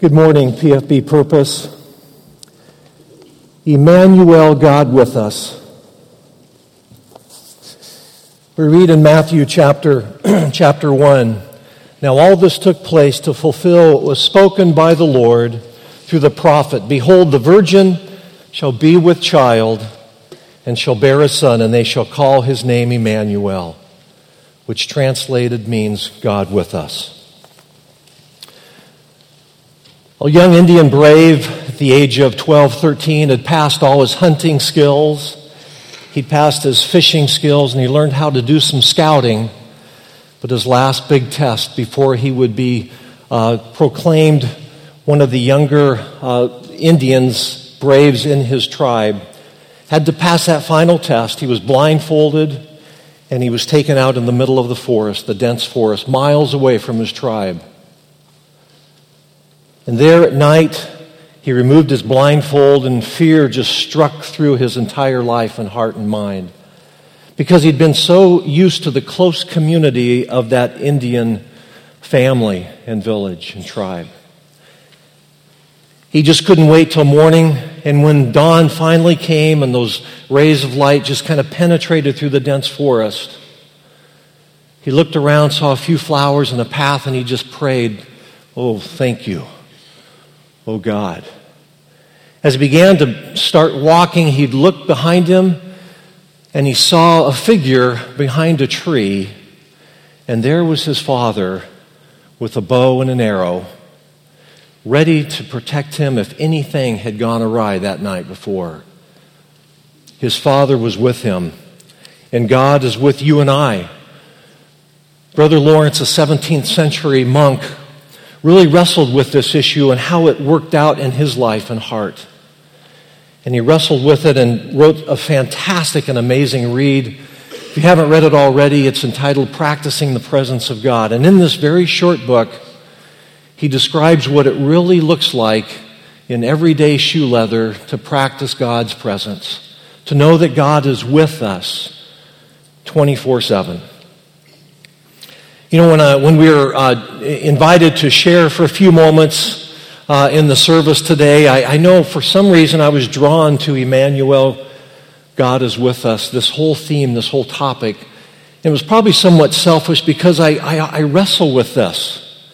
Good morning, PFB Purpose. Emmanuel, God with us. We read in Matthew chapter, chapter 1. Now, all this took place to fulfill what was spoken by the Lord through the prophet Behold, the virgin shall be with child and shall bear a son, and they shall call his name Emmanuel, which translated means God with us. A young Indian brave at the age of 12, 13 had passed all his hunting skills. He'd passed his fishing skills and he learned how to do some scouting. But his last big test before he would be uh, proclaimed one of the younger uh, Indians, braves in his tribe, had to pass that final test. He was blindfolded and he was taken out in the middle of the forest, the dense forest, miles away from his tribe. And there at night, he removed his blindfold, and fear just struck through his entire life and heart and mind. Because he'd been so used to the close community of that Indian family and village and tribe. He just couldn't wait till morning. And when dawn finally came and those rays of light just kind of penetrated through the dense forest, he looked around, saw a few flowers and a path, and he just prayed, Oh, thank you. Oh God. As he began to start walking, he'd look behind him and he saw a figure behind a tree, and there was his father with a bow and an arrow, ready to protect him if anything had gone awry that night before. His father was with him, and God is with you and I. Brother Lawrence, a 17th century monk, really wrestled with this issue and how it worked out in his life and heart. And he wrestled with it and wrote a fantastic and amazing read. If you haven't read it already, it's entitled Practicing the Presence of God. And in this very short book, he describes what it really looks like in everyday shoe leather to practice God's presence, to know that God is with us 24 7. You know, when, uh, when we were uh, invited to share for a few moments uh, in the service today, I, I, know for some reason I was drawn to Emmanuel, God is with us, this whole theme, this whole topic. It was probably somewhat selfish because I, I, I wrestle with this.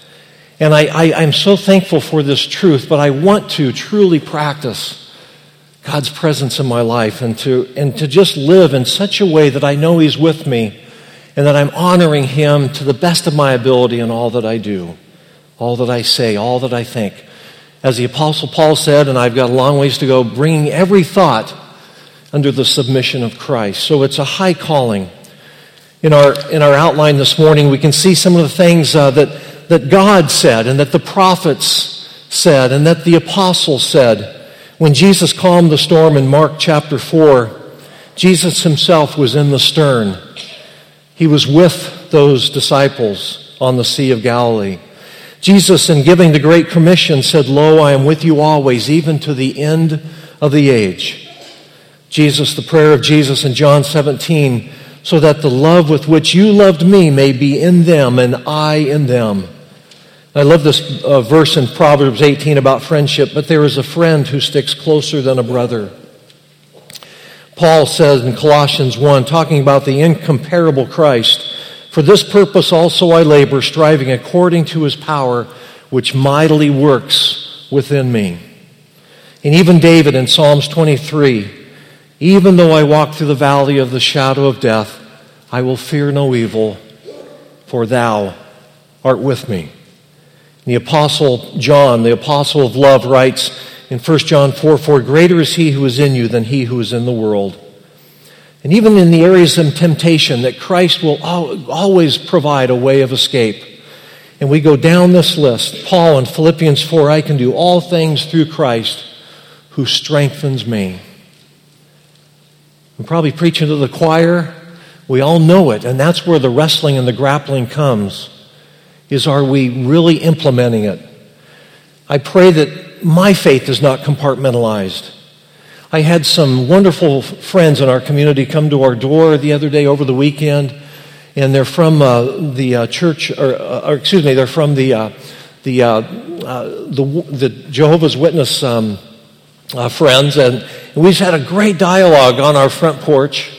And I, I'm so thankful for this truth, but I want to truly practice God's presence in my life and to, and to just live in such a way that I know He's with me and that I'm honoring Him to the best of my ability in all that I do, all that I say, all that I think. As the Apostle Paul said, and I've got a long ways to go, bringing every thought under the submission of Christ. So it's a high calling. In our, in our outline this morning, we can see some of the things uh, that, that God said and that the prophets said and that the apostles said. When Jesus calmed the storm in Mark chapter 4, Jesus himself was in the stern. He was with those disciples on the Sea of Galilee. Jesus, in giving the Great Commission, said, Lo, I am with you always, even to the end of the age. Jesus, the prayer of Jesus in John 17, so that the love with which you loved me may be in them and I in them. I love this uh, verse in Proverbs 18 about friendship, but there is a friend who sticks closer than a brother. Paul says in Colossians 1, talking about the incomparable Christ, For this purpose also I labor, striving according to his power, which mightily works within me. And even David in Psalms 23, Even though I walk through the valley of the shadow of death, I will fear no evil, for thou art with me. The Apostle John, the Apostle of love, writes, in 1 John 4 4, greater is he who is in you than he who is in the world. And even in the areas of temptation, that Christ will always provide a way of escape. And we go down this list. Paul in Philippians 4, I can do all things through Christ who strengthens me. I'm probably preaching to the choir. We all know it, and that's where the wrestling and the grappling comes. Is are we really implementing it? I pray that my faith is not compartmentalized. I had some wonderful friends in our community come to our door the other day over the weekend, and they're from uh, the uh, church, or, uh, or, excuse me, they're from the, uh, the uh, uh, the, the Jehovah's Witness um, friends, and we've had a great dialogue on our front porch.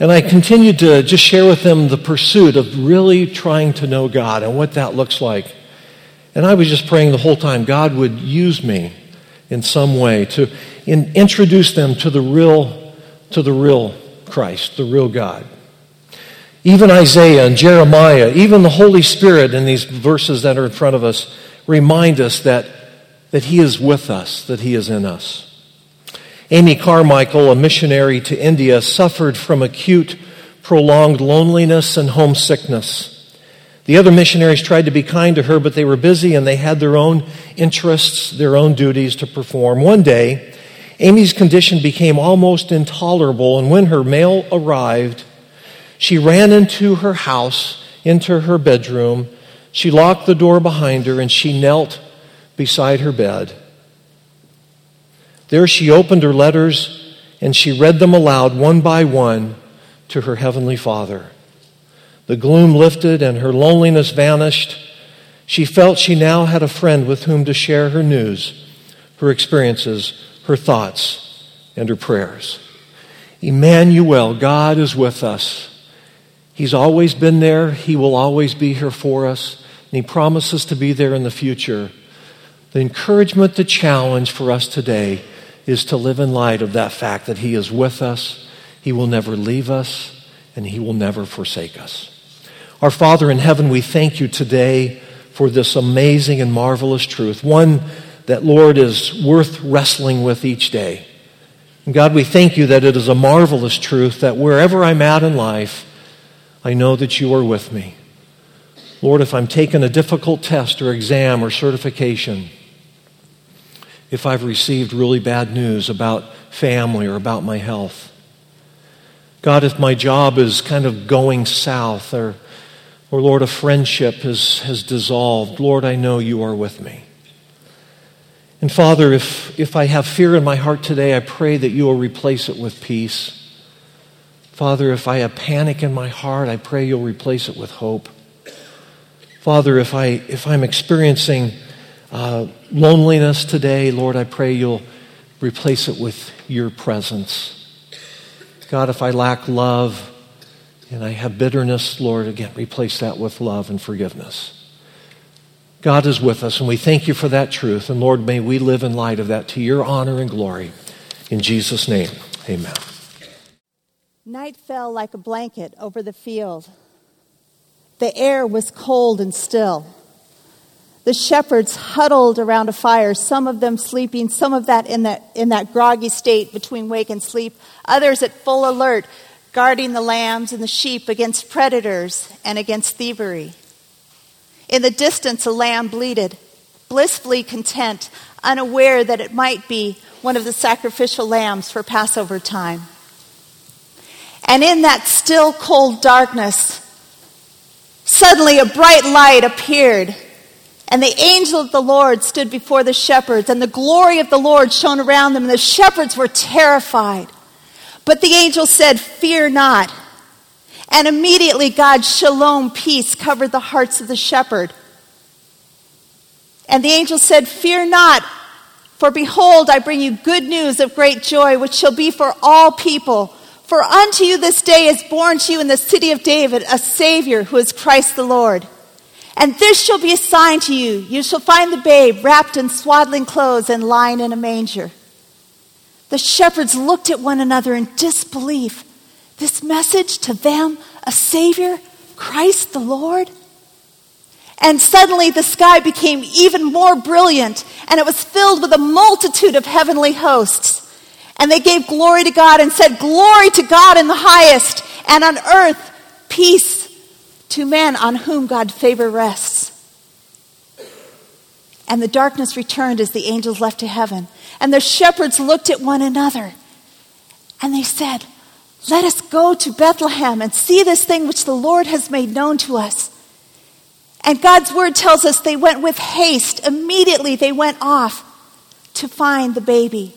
And I continued to just share with them the pursuit of really trying to know God and what that looks like. And I was just praying the whole time God would use me in some way to in, introduce them to the real to the real Christ, the real God. Even Isaiah and Jeremiah, even the Holy Spirit in these verses that are in front of us remind us that, that He is with us, that He is in us. Amy Carmichael, a missionary to India, suffered from acute, prolonged loneliness and homesickness. The other missionaries tried to be kind to her, but they were busy and they had their own interests, their own duties to perform. One day, Amy's condition became almost intolerable, and when her mail arrived, she ran into her house, into her bedroom. She locked the door behind her and she knelt beside her bed. There she opened her letters and she read them aloud one by one to her Heavenly Father. The gloom lifted and her loneliness vanished. She felt she now had a friend with whom to share her news, her experiences, her thoughts, and her prayers. Emmanuel, God is with us. He's always been there. He will always be here for us. And He promises to be there in the future. The encouragement, the challenge for us today is to live in light of that fact that He is with us, He will never leave us, and He will never forsake us. Our Father in heaven, we thank you today for this amazing and marvelous truth, one that, Lord, is worth wrestling with each day. And God, we thank you that it is a marvelous truth that wherever I'm at in life, I know that you are with me. Lord, if I'm taking a difficult test or exam or certification, if I've received really bad news about family or about my health, God, if my job is kind of going south or, or Lord, a friendship has, has dissolved, Lord, I know you are with me. And Father, if, if I have fear in my heart today, I pray that you will replace it with peace. Father, if I have panic in my heart, I pray you'll replace it with hope. Father, if, I, if I'm experiencing uh, loneliness today, Lord, I pray you'll replace it with your presence. God, if I lack love and I have bitterness, Lord, again, replace that with love and forgiveness. God is with us, and we thank you for that truth. And Lord, may we live in light of that to your honor and glory. In Jesus' name, amen. Night fell like a blanket over the field. The air was cold and still. The shepherds huddled around a fire, some of them sleeping, some of that in that, in that groggy state between wake and sleep, others at full alert, guarding the lambs and the sheep against predators and against thievery. In the distance, a lamb bleated, blissfully content, unaware that it might be one of the sacrificial lambs for Passover time. And in that still cold darkness, suddenly a bright light appeared. And the angel of the Lord stood before the shepherds, and the glory of the Lord shone around them, and the shepherds were terrified. But the angel said, Fear not. And immediately God's shalom peace covered the hearts of the shepherd. And the angel said, Fear not, for behold, I bring you good news of great joy, which shall be for all people. For unto you this day is born to you in the city of David a Savior who is Christ the Lord. And this shall be a sign to you. You shall find the babe wrapped in swaddling clothes and lying in a manger. The shepherds looked at one another in disbelief. This message to them, a Savior, Christ the Lord? And suddenly the sky became even more brilliant, and it was filled with a multitude of heavenly hosts. And they gave glory to God and said, Glory to God in the highest, and on earth, peace to men on whom God's favor rests. And the darkness returned as the angels left to heaven. And the shepherds looked at one another, and they said, Let us go to Bethlehem and see this thing which the Lord has made known to us. And God's word tells us they went with haste. Immediately they went off to find the baby.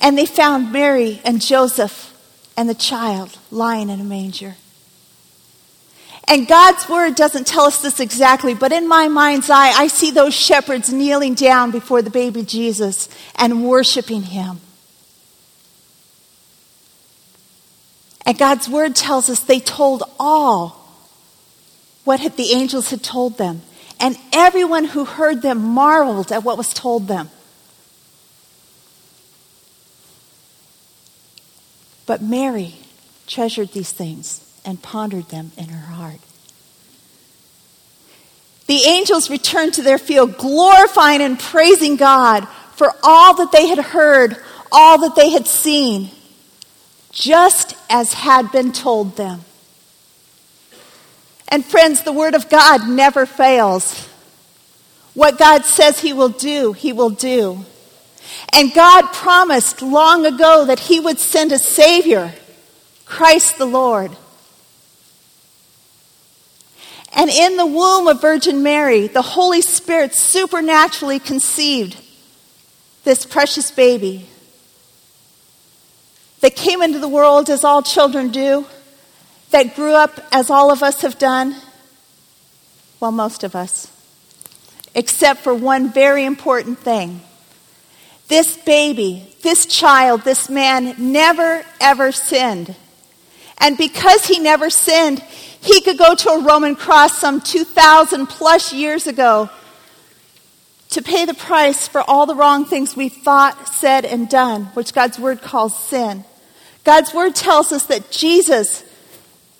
And they found Mary and Joseph and the child lying in a manger. And God's word doesn't tell us this exactly, but in my mind's eye, I see those shepherds kneeling down before the baby Jesus and worshiping him. And God's word tells us they told all what had the angels had told them. And everyone who heard them marveled at what was told them. But Mary treasured these things and pondered them in her heart. The angels returned to their field, glorifying and praising God for all that they had heard, all that they had seen, just as had been told them. And friends, the Word of God never fails. What God says He will do, He will do. And God promised long ago that He would send a Savior, Christ the Lord. And in the womb of Virgin Mary, the Holy Spirit supernaturally conceived this precious baby that came into the world as all children do, that grew up as all of us have done. Well, most of us. Except for one very important thing. This baby, this child, this man never ever sinned. And because he never sinned, he could go to a Roman cross some 2,000 plus years ago to pay the price for all the wrong things we thought, said, and done, which God's word calls sin. God's word tells us that Jesus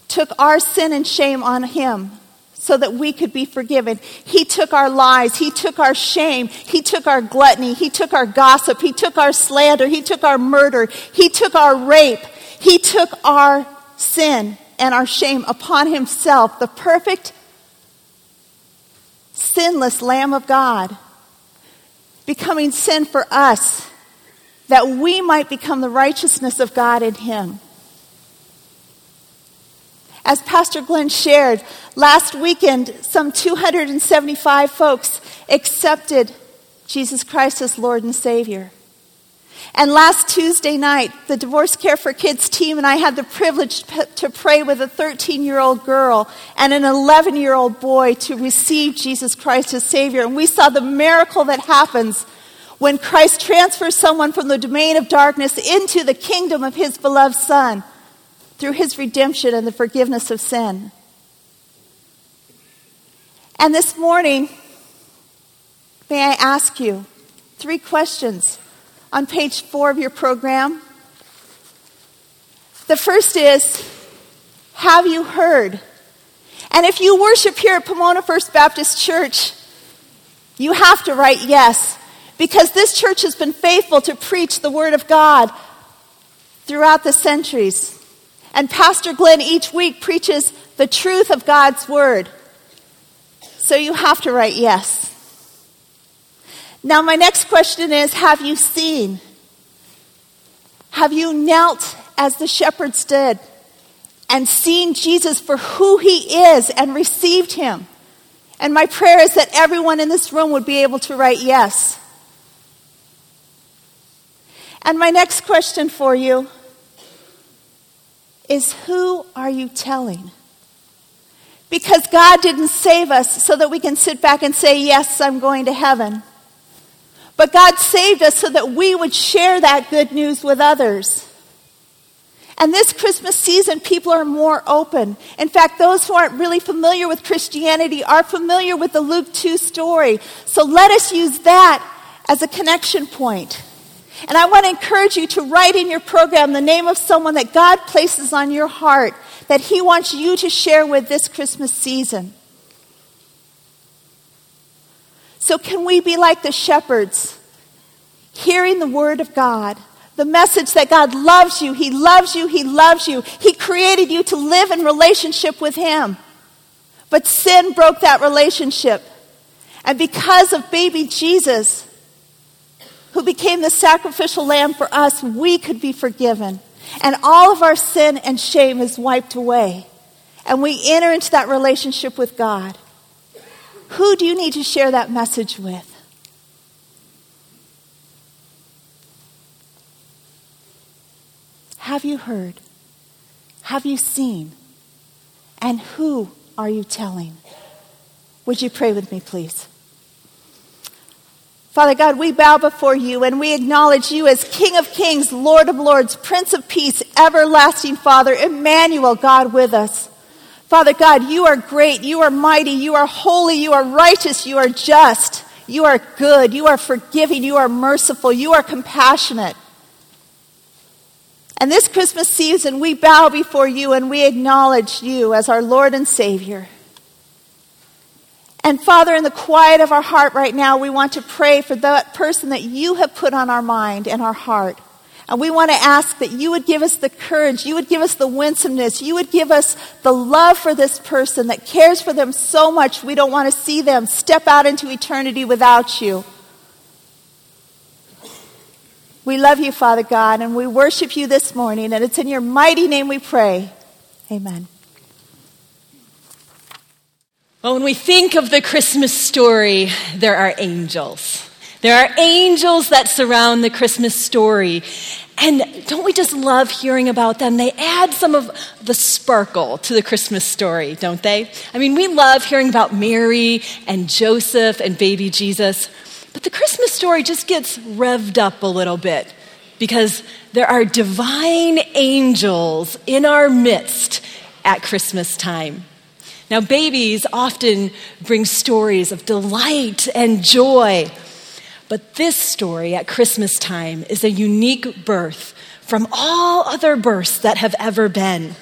took our sin and shame on him so that we could be forgiven. He took our lies. He took our shame. He took our gluttony. He took our gossip. He took our slander. He took our murder. He took our rape. He took our sin and our shame upon himself, the perfect, sinless Lamb of God, becoming sin for us, that we might become the righteousness of God in him. As Pastor Glenn shared, last weekend, some 275 folks accepted Jesus Christ as Lord and Savior. And last Tuesday night, the Divorce Care for Kids team and I had the privilege to pray with a 13 year old girl and an 11 year old boy to receive Jesus Christ as Savior. And we saw the miracle that happens when Christ transfers someone from the domain of darkness into the kingdom of his beloved Son through his redemption and the forgiveness of sin. And this morning, may I ask you three questions on page four of your program. The first is Have you heard? And if you worship here at Pomona First Baptist Church, you have to write yes, because this church has been faithful to preach the Word of God throughout the centuries. And Pastor Glenn each week preaches the truth of God's Word. So you have to write yes. Now, my next question is Have you seen? Have you knelt as the shepherds did and seen Jesus for who he is and received him? And my prayer is that everyone in this room would be able to write yes. And my next question for you is Who are you telling? Because God didn't save us so that we can sit back and say, Yes, I'm going to heaven. But God saved us so that we would share that good news with others. And this Christmas season, people are more open. In fact, those who aren't really familiar with Christianity are familiar with the Luke 2 story. So let us use that as a connection point. And I want to encourage you to write in your program the name of someone that God places on your heart that He wants you to share with this Christmas season. So, can we be like the shepherds, hearing the word of God, the message that God loves you, He loves you, He loves you. He created you to live in relationship with Him. But sin broke that relationship. And because of baby Jesus, who became the sacrificial lamb for us, we could be forgiven. And all of our sin and shame is wiped away. And we enter into that relationship with God. Who do you need to share that message with? Have you heard? Have you seen? And who are you telling? Would you pray with me, please? Father God, we bow before you and we acknowledge you as King of Kings, Lord of Lords, Prince of Peace, everlasting Father, Emmanuel, God with us. Father God, you are great, you are mighty, you are holy, you are righteous, you are just, you are good, you are forgiving, you are merciful, you are compassionate. And this Christmas season, we bow before you and we acknowledge you as our Lord and Savior. And Father, in the quiet of our heart right now, we want to pray for that person that you have put on our mind and our heart. And we want to ask that you would give us the courage, you would give us the winsomeness, you would give us the love for this person that cares for them so much we don't want to see them step out into eternity without you. We love you, Father God, and we worship you this morning, and it's in your mighty name we pray. Amen. Well, when we think of the Christmas story, there are angels. There are angels that surround the Christmas story. And don't we just love hearing about them? They add some of the sparkle to the Christmas story, don't they? I mean, we love hearing about Mary and Joseph and baby Jesus. But the Christmas story just gets revved up a little bit because there are divine angels in our midst at Christmas time. Now, babies often bring stories of delight and joy. But this story at Christmas time is a unique birth from all other births that have ever been.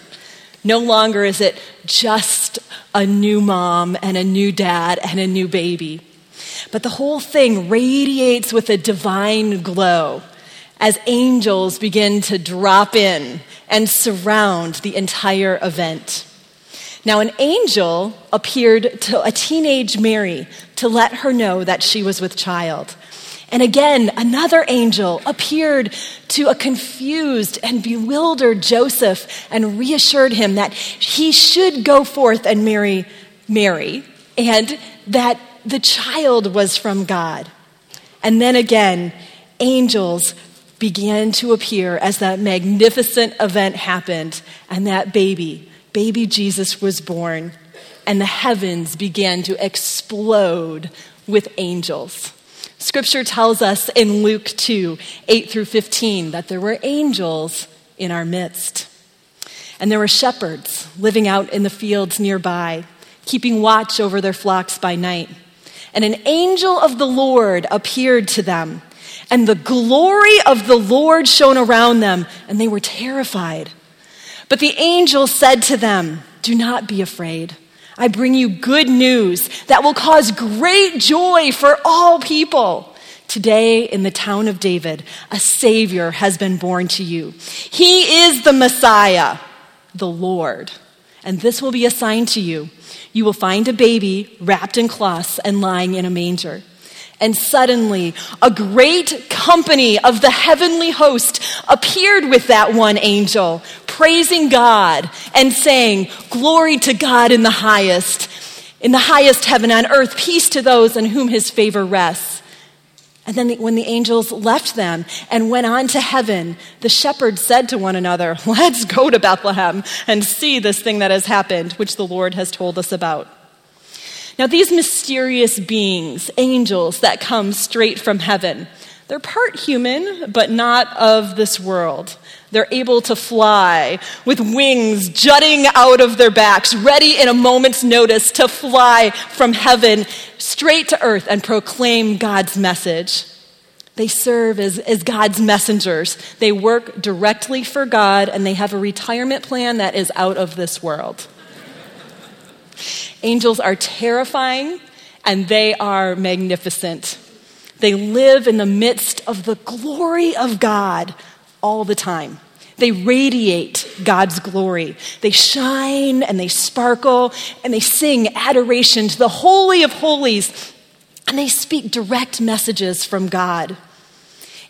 No longer is it just a new mom and a new dad and a new baby. But the whole thing radiates with a divine glow as angels begin to drop in and surround the entire event. Now, an angel appeared to a teenage Mary to let her know that she was with child. And again, another angel appeared to a confused and bewildered Joseph and reassured him that he should go forth and marry Mary and that the child was from God. And then again, angels began to appear as that magnificent event happened and that baby baby Jesus was born, and the heavens began to explode with angels. Scripture tells us in Luke 2 8 through 15 that there were angels in our midst. And there were shepherds living out in the fields nearby, keeping watch over their flocks by night. And an angel of the Lord appeared to them, and the glory of the Lord shone around them, and they were terrified. But the angel said to them, Do not be afraid. I bring you good news that will cause great joy for all people. Today, in the town of David, a Savior has been born to you. He is the Messiah, the Lord. And this will be a sign to you. You will find a baby wrapped in cloths and lying in a manger. And suddenly, a great company of the heavenly host appeared with that one angel, praising God and saying, Glory to God in the highest, in the highest heaven on earth, peace to those on whom his favor rests. And then, the, when the angels left them and went on to heaven, the shepherds said to one another, Let's go to Bethlehem and see this thing that has happened, which the Lord has told us about. Now, these mysterious beings, angels that come straight from heaven, they're part human, but not of this world. They're able to fly with wings jutting out of their backs, ready in a moment's notice to fly from heaven straight to earth and proclaim God's message. They serve as, as God's messengers. They work directly for God, and they have a retirement plan that is out of this world. Angels are terrifying and they are magnificent. They live in the midst of the glory of God all the time. They radiate God's glory. They shine and they sparkle and they sing adoration to the Holy of Holies and they speak direct messages from God.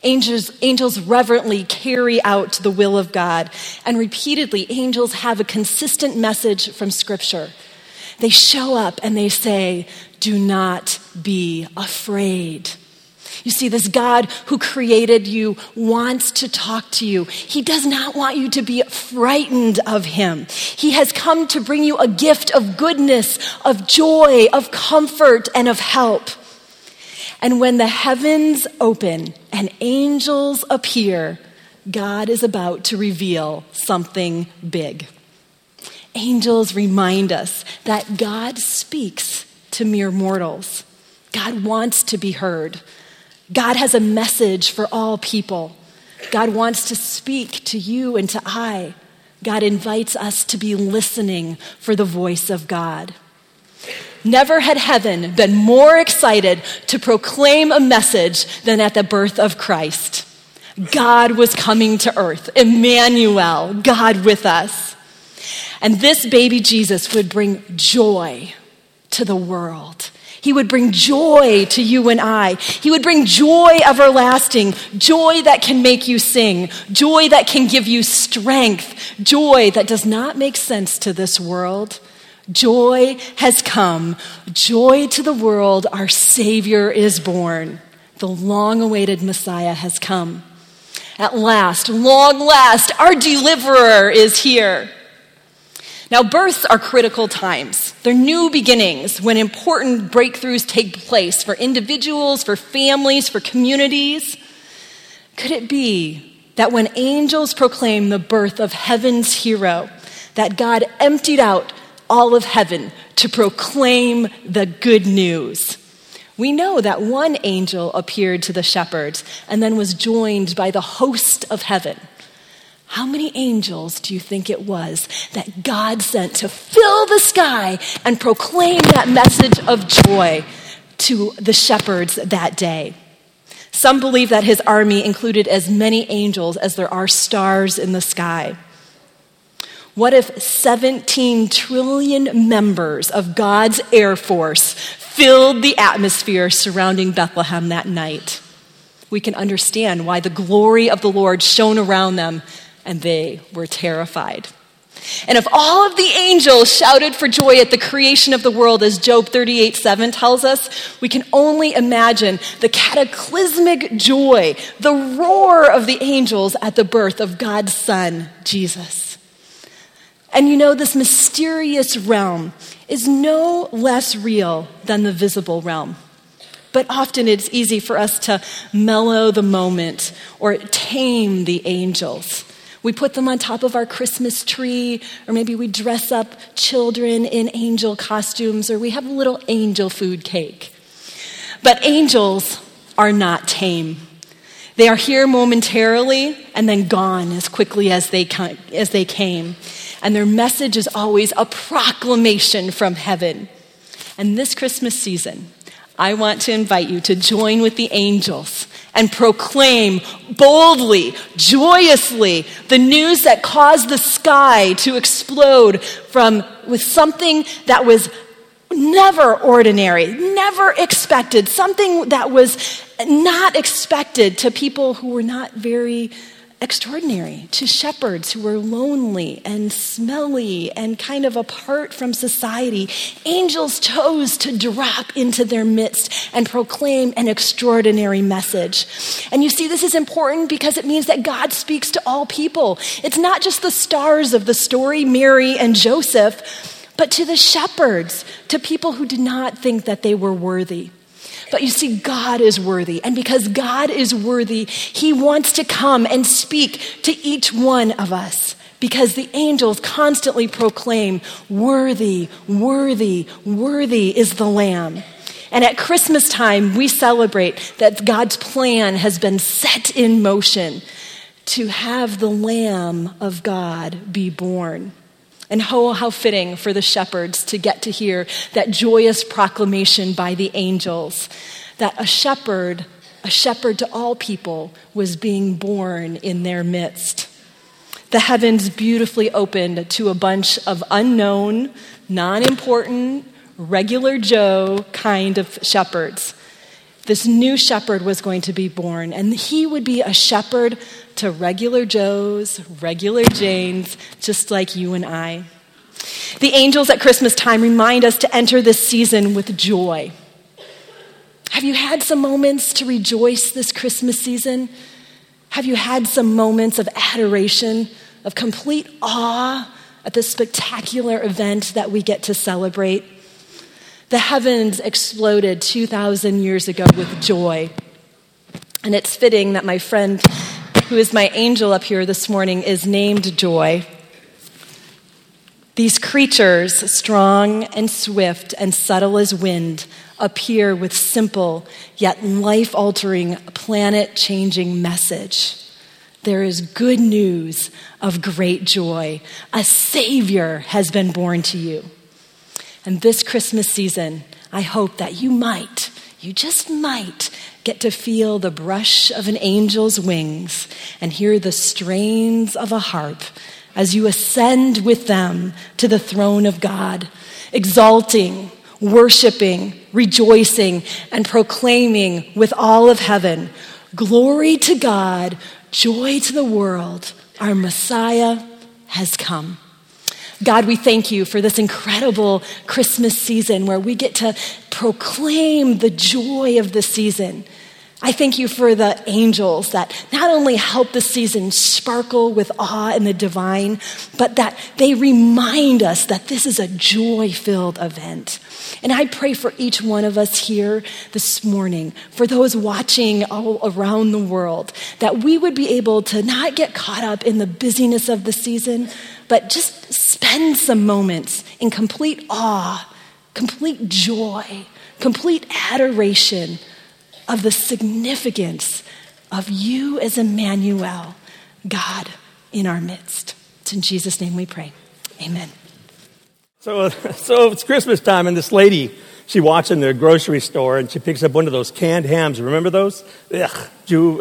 Angels, angels reverently carry out the will of God, and repeatedly, angels have a consistent message from Scripture. They show up and they say, Do not be afraid. You see, this God who created you wants to talk to you. He does not want you to be frightened of him. He has come to bring you a gift of goodness, of joy, of comfort, and of help. And when the heavens open and angels appear, God is about to reveal something big. Angels remind us that God speaks to mere mortals. God wants to be heard. God has a message for all people. God wants to speak to you and to I. God invites us to be listening for the voice of God. Never had heaven been more excited to proclaim a message than at the birth of Christ. God was coming to earth, Emmanuel, God with us. And this baby Jesus would bring joy to the world. He would bring joy to you and I. He would bring joy everlasting, joy that can make you sing, joy that can give you strength, joy that does not make sense to this world. Joy has come. Joy to the world. Our Savior is born. The long awaited Messiah has come. At last, long last, our deliverer is here. Now, births are critical times. They're new beginnings when important breakthroughs take place for individuals, for families, for communities. Could it be that when angels proclaim the birth of heaven's hero, that God emptied out all of heaven to proclaim the good news? We know that one angel appeared to the shepherds and then was joined by the host of heaven. How many angels do you think it was that God sent to fill the sky and proclaim that message of joy to the shepherds that day? Some believe that his army included as many angels as there are stars in the sky. What if 17 trillion members of God's Air Force filled the atmosphere surrounding Bethlehem that night? We can understand why the glory of the Lord shone around them and they were terrified. And if all of the angels shouted for joy at the creation of the world, as Job 38 7 tells us, we can only imagine the cataclysmic joy, the roar of the angels at the birth of God's Son, Jesus. And you know, this mysterious realm is no less real than the visible realm. But often it's easy for us to mellow the moment or tame the angels. We put them on top of our Christmas tree, or maybe we dress up children in angel costumes, or we have a little angel food cake. But angels are not tame. They are here momentarily and then gone as quickly as they, as they came. And their message is always a proclamation from heaven. And this Christmas season, I want to invite you to join with the angels and proclaim boldly, joyously, the news that caused the sky to explode from with something that was never ordinary, never expected, something that was not expected to people who were not very extraordinary to shepherds who were lonely and smelly and kind of apart from society. Angels chose to drop into their midst and proclaim an extraordinary message. And you see, this is important because it means that God speaks to all people. It's not just the stars of the story, Mary and Joseph, but to the shepherds, to people who did not think that they were worthy. But you see, God is worthy. And because God is worthy, He wants to come and speak to each one of us. Because the angels constantly proclaim, Worthy, worthy, worthy is the Lamb. And at Christmas time, we celebrate that God's plan has been set in motion to have the Lamb of God be born. And oh, how fitting for the shepherds to get to hear that joyous proclamation by the angels that a shepherd, a shepherd to all people, was being born in their midst. The heavens beautifully opened to a bunch of unknown, non important, regular Joe kind of shepherds. This new shepherd was going to be born, and he would be a shepherd to regular Joes, regular Janes, just like you and I. The angels at Christmas time remind us to enter this season with joy. Have you had some moments to rejoice this Christmas season? Have you had some moments of adoration, of complete awe at the spectacular event that we get to celebrate? The heavens exploded 2,000 years ago with joy. And it's fitting that my friend, who is my angel up here this morning, is named Joy. These creatures, strong and swift and subtle as wind, appear with simple yet life altering, planet changing message. There is good news of great joy. A Savior has been born to you. And this Christmas season, I hope that you might, you just might, get to feel the brush of an angel's wings and hear the strains of a harp as you ascend with them to the throne of God, exalting, worshiping, rejoicing, and proclaiming with all of heaven glory to God, joy to the world, our Messiah has come. God, we thank you for this incredible Christmas season where we get to proclaim the joy of the season. I thank you for the angels that not only help the season sparkle with awe in the divine, but that they remind us that this is a joy filled event. And I pray for each one of us here this morning, for those watching all around the world, that we would be able to not get caught up in the busyness of the season, but just spend some moments in complete awe, complete joy, complete adoration of the significance of you as Emmanuel, God in our midst. It's in Jesus' name we pray. Amen. So, so it's Christmas time, and this lady, she walks in the grocery store and she picks up one of those canned hams. Remember those? Ugh,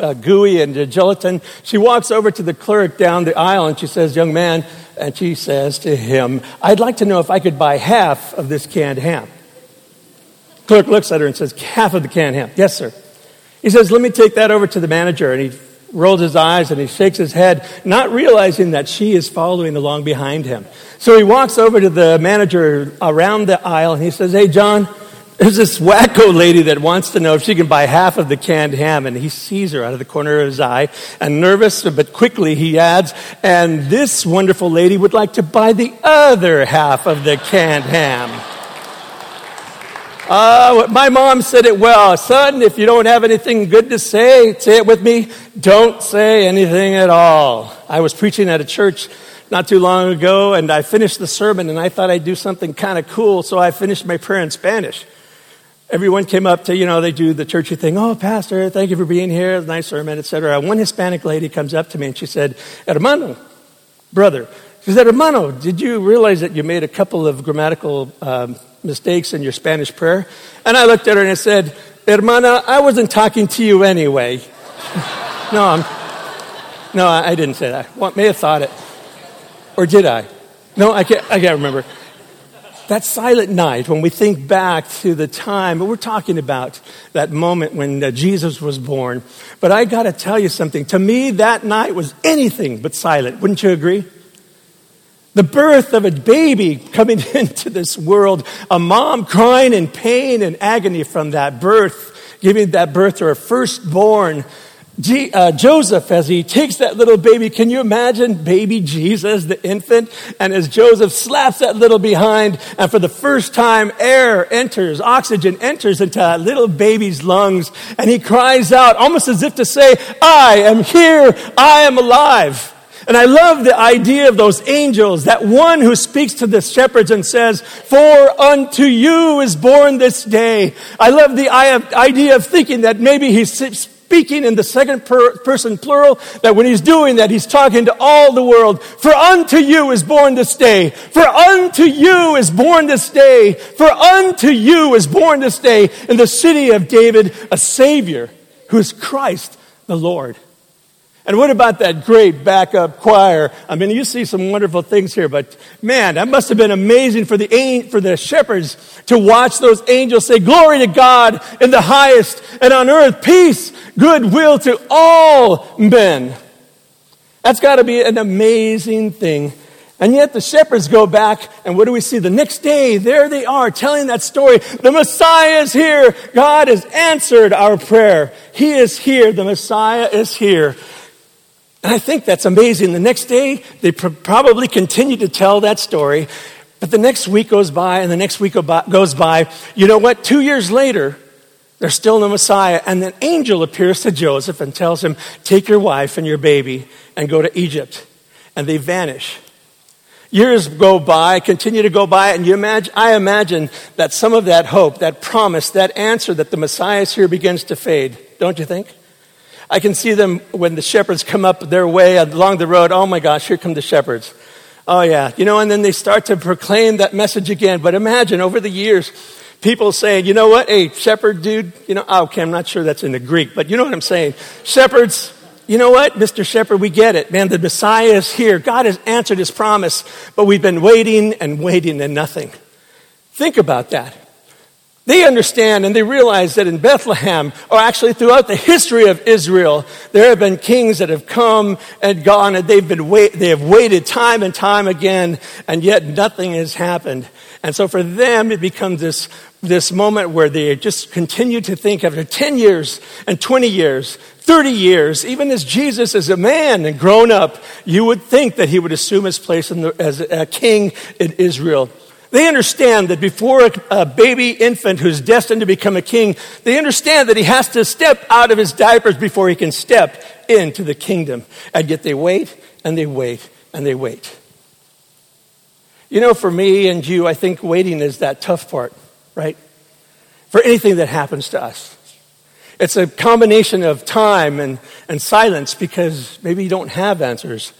uh, gooey and uh, gelatin. She walks over to the clerk down the aisle and she says, Young man, and she says to him, I'd like to know if I could buy half of this canned ham. Clerk looks at her and says, Half of the canned ham. Yes, sir. He says, Let me take that over to the manager. And he rolls his eyes and he shakes his head, not realizing that she is following along behind him. So he walks over to the manager around the aisle and he says, Hey, John, there's this wacko lady that wants to know if she can buy half of the canned ham. And he sees her out of the corner of his eye and nervous, but quickly he adds, And this wonderful lady would like to buy the other half of the canned ham. Uh, my mom said it well. Son, if you don't have anything good to say, say it with me. Don't say anything at all. I was preaching at a church not too long ago, and I finished the sermon, and I thought I'd do something kind of cool, so I finished my prayer in Spanish. Everyone came up to, you know, they do the churchy thing. Oh, pastor, thank you for being here. Nice sermon, etc. One Hispanic lady comes up to me and she said, hermano, brother. She said, hermano, did you realize that you made a couple of grammatical um, mistakes in your Spanish prayer? And I looked at her and I said, hermana, I wasn't talking to you anyway. no, I'm, no, I didn't say that. Well, may have thought it. Or did I? No, I can't, I can't remember that silent night, when we think back to the time, we're talking about that moment when uh, Jesus was born. But I got to tell you something. To me, that night was anything but silent. Wouldn't you agree? The birth of a baby coming into this world, a mom crying in pain and agony from that birth, giving that birth to her firstborn, G, uh, Joseph, as he takes that little baby, can you imagine baby Jesus, the infant? And as Joseph slaps that little behind, and for the first time, air enters, oxygen enters into that little baby's lungs, and he cries out, almost as if to say, I am here, I am alive. And I love the idea of those angels, that one who speaks to the shepherds and says, For unto you is born this day. I love the idea of thinking that maybe he's speaking in the second per- person plural, that when he's doing that, he's talking to all the world. For unto you is born this day. For unto you is born this day. For unto you is born this day in the city of David a Savior who is Christ the Lord. And what about that great backup choir? I mean, you see some wonderful things here, but man, that must have been amazing for the, for the shepherds to watch those angels say, Glory to God in the highest, and on earth, peace, goodwill to all men. That's got to be an amazing thing. And yet the shepherds go back, and what do we see? The next day, there they are telling that story. The Messiah is here. God has answered our prayer. He is here. The Messiah is here. And I think that's amazing. The next day, they pr- probably continue to tell that story. But the next week goes by, and the next week goes by. You know what? Two years later, there's still no Messiah. And an angel appears to Joseph and tells him, Take your wife and your baby and go to Egypt. And they vanish. Years go by, continue to go by, and you imagine, I imagine that some of that hope, that promise, that answer that the Messiah is here begins to fade, don't you think? I can see them when the shepherds come up their way along the road. Oh my gosh, here come the shepherds. Oh yeah, you know, and then they start to proclaim that message again. But imagine over the years, people saying, you know what, hey, shepherd dude, you know, oh, okay, I'm not sure that's in the Greek, but you know what I'm saying. Shepherds, you know what, Mr. Shepherd, we get it. Man, the Messiah is here. God has answered his promise, but we've been waiting and waiting and nothing. Think about that. They understand and they realize that in Bethlehem, or actually throughout the history of Israel, there have been kings that have come and gone and they've been wait, they have waited time and time again, and yet nothing has happened. And so for them, it becomes this, this moment where they just continue to think after 10 years and 20 years 30 years, even as Jesus is a man and grown up, you would think that he would assume his place the, as a king in Israel. They understand that before a, baby infant who's destined to become a king, they understand that he has to step out of his diapers before he can step into the kingdom. And yet they wait and they wait and they wait. You know, for me and you, I think waiting is that tough part, right? For anything that happens to us. It's a combination of time and, and silence because maybe you don't have answers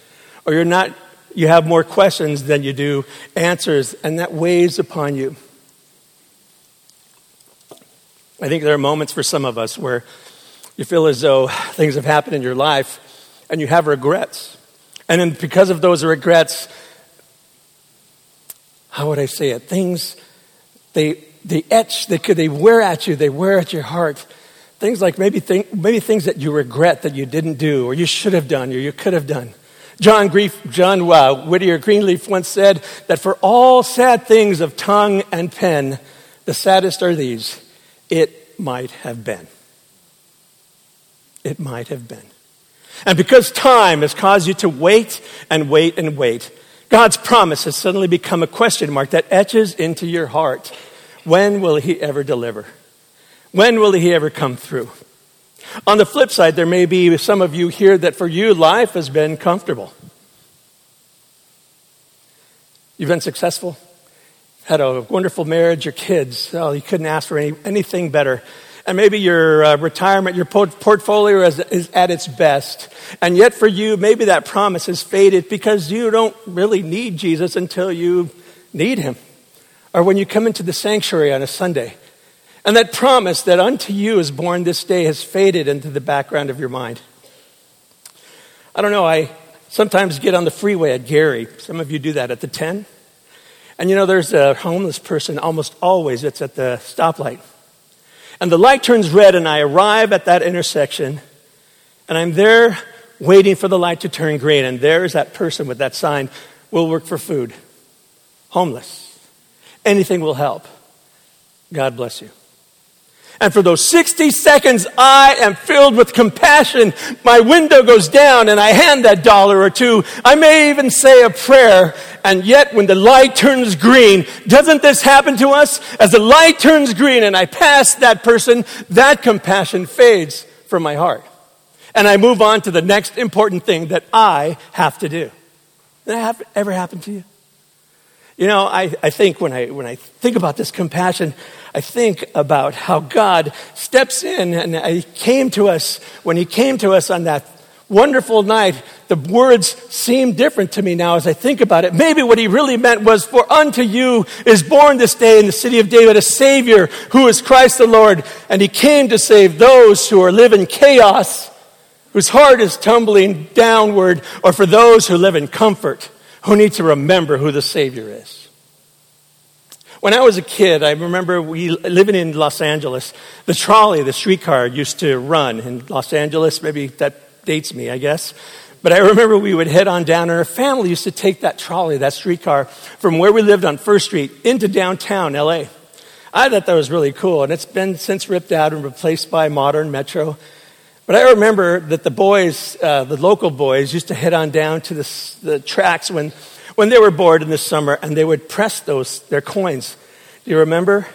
or you're not, you have more questions than you do answers, and that weighs upon you. I think there are moments for some of us where you feel as though things have happened in your life and you have regrets. And then because of those regrets, how would I say it? Things, they, they etch, they, they wear at you, they wear at your heart. Things like maybe, think, maybe things that you regret that you didn't do, or you should have done, or you could have done. John, Grief, John uh, Whittier Greenleaf once said that for all sad things of tongue and pen, the saddest are these it might have been. It might have been. And because time has caused you to wait and wait and wait, God's promise has suddenly become a question mark that etches into your heart. When will He ever deliver? When will he ever come through? On the flip side, there may be some of you here that for you, life has been comfortable. You've been successful, had a wonderful marriage, your kids, oh, you couldn't ask for any, anything better. And maybe your uh, retirement, your portfolio is, is at its best. And yet for you, maybe that promise has faded because you don't really need Jesus until you need him. Or when you come into the sanctuary on a Sunday and that promise that unto you is born this day has faded into the background of your mind. I don't know, I sometimes get on the freeway at Gary. Some of you do that at the 10. And you know, there's a homeless person almost always that's at the stoplight. And the light turns red, and I arrive at that intersection, and I'm there waiting for the light to turn green, and there is that person with that sign, will work for food. Homeless. Anything will help. God bless you. And for those 60 seconds, I am filled with compassion. My window goes down and I hand that dollar or two. I may even say a prayer. And yet, when the light turns green, doesn't this happen to us? As the light turns green and I pass that person, that compassion fades from my heart. And I move on to the next important thing that I have to do. Did that ever happen to you? You know, I, I think when I, when I think about this compassion, I think about how God steps in and He came to us, when He came to us on that wonderful night, the words seem different to me now as I think about it. Maybe what He really meant was, For unto you is born this day in the city of David a Savior who is Christ the Lord, and He came to save those who are living chaos, whose heart is tumbling downward, or for those who live in comfort who need to remember who the Savior is. When I was a kid, I remember we living in Los Angeles. The trolley, the streetcar, used to run in Los Angeles. Maybe that dates me, I guess. But I remember we would head on down, and our family used to take that trolley, that streetcar, from where we lived on First Street into downtown LA. I thought that was really cool, and it's been since ripped out and replaced by modern metro. But I remember that the boys, uh, the local boys, used to head on down to the, the tracks when, when they were bored in the summer, and they would press those their coins. Do you remember?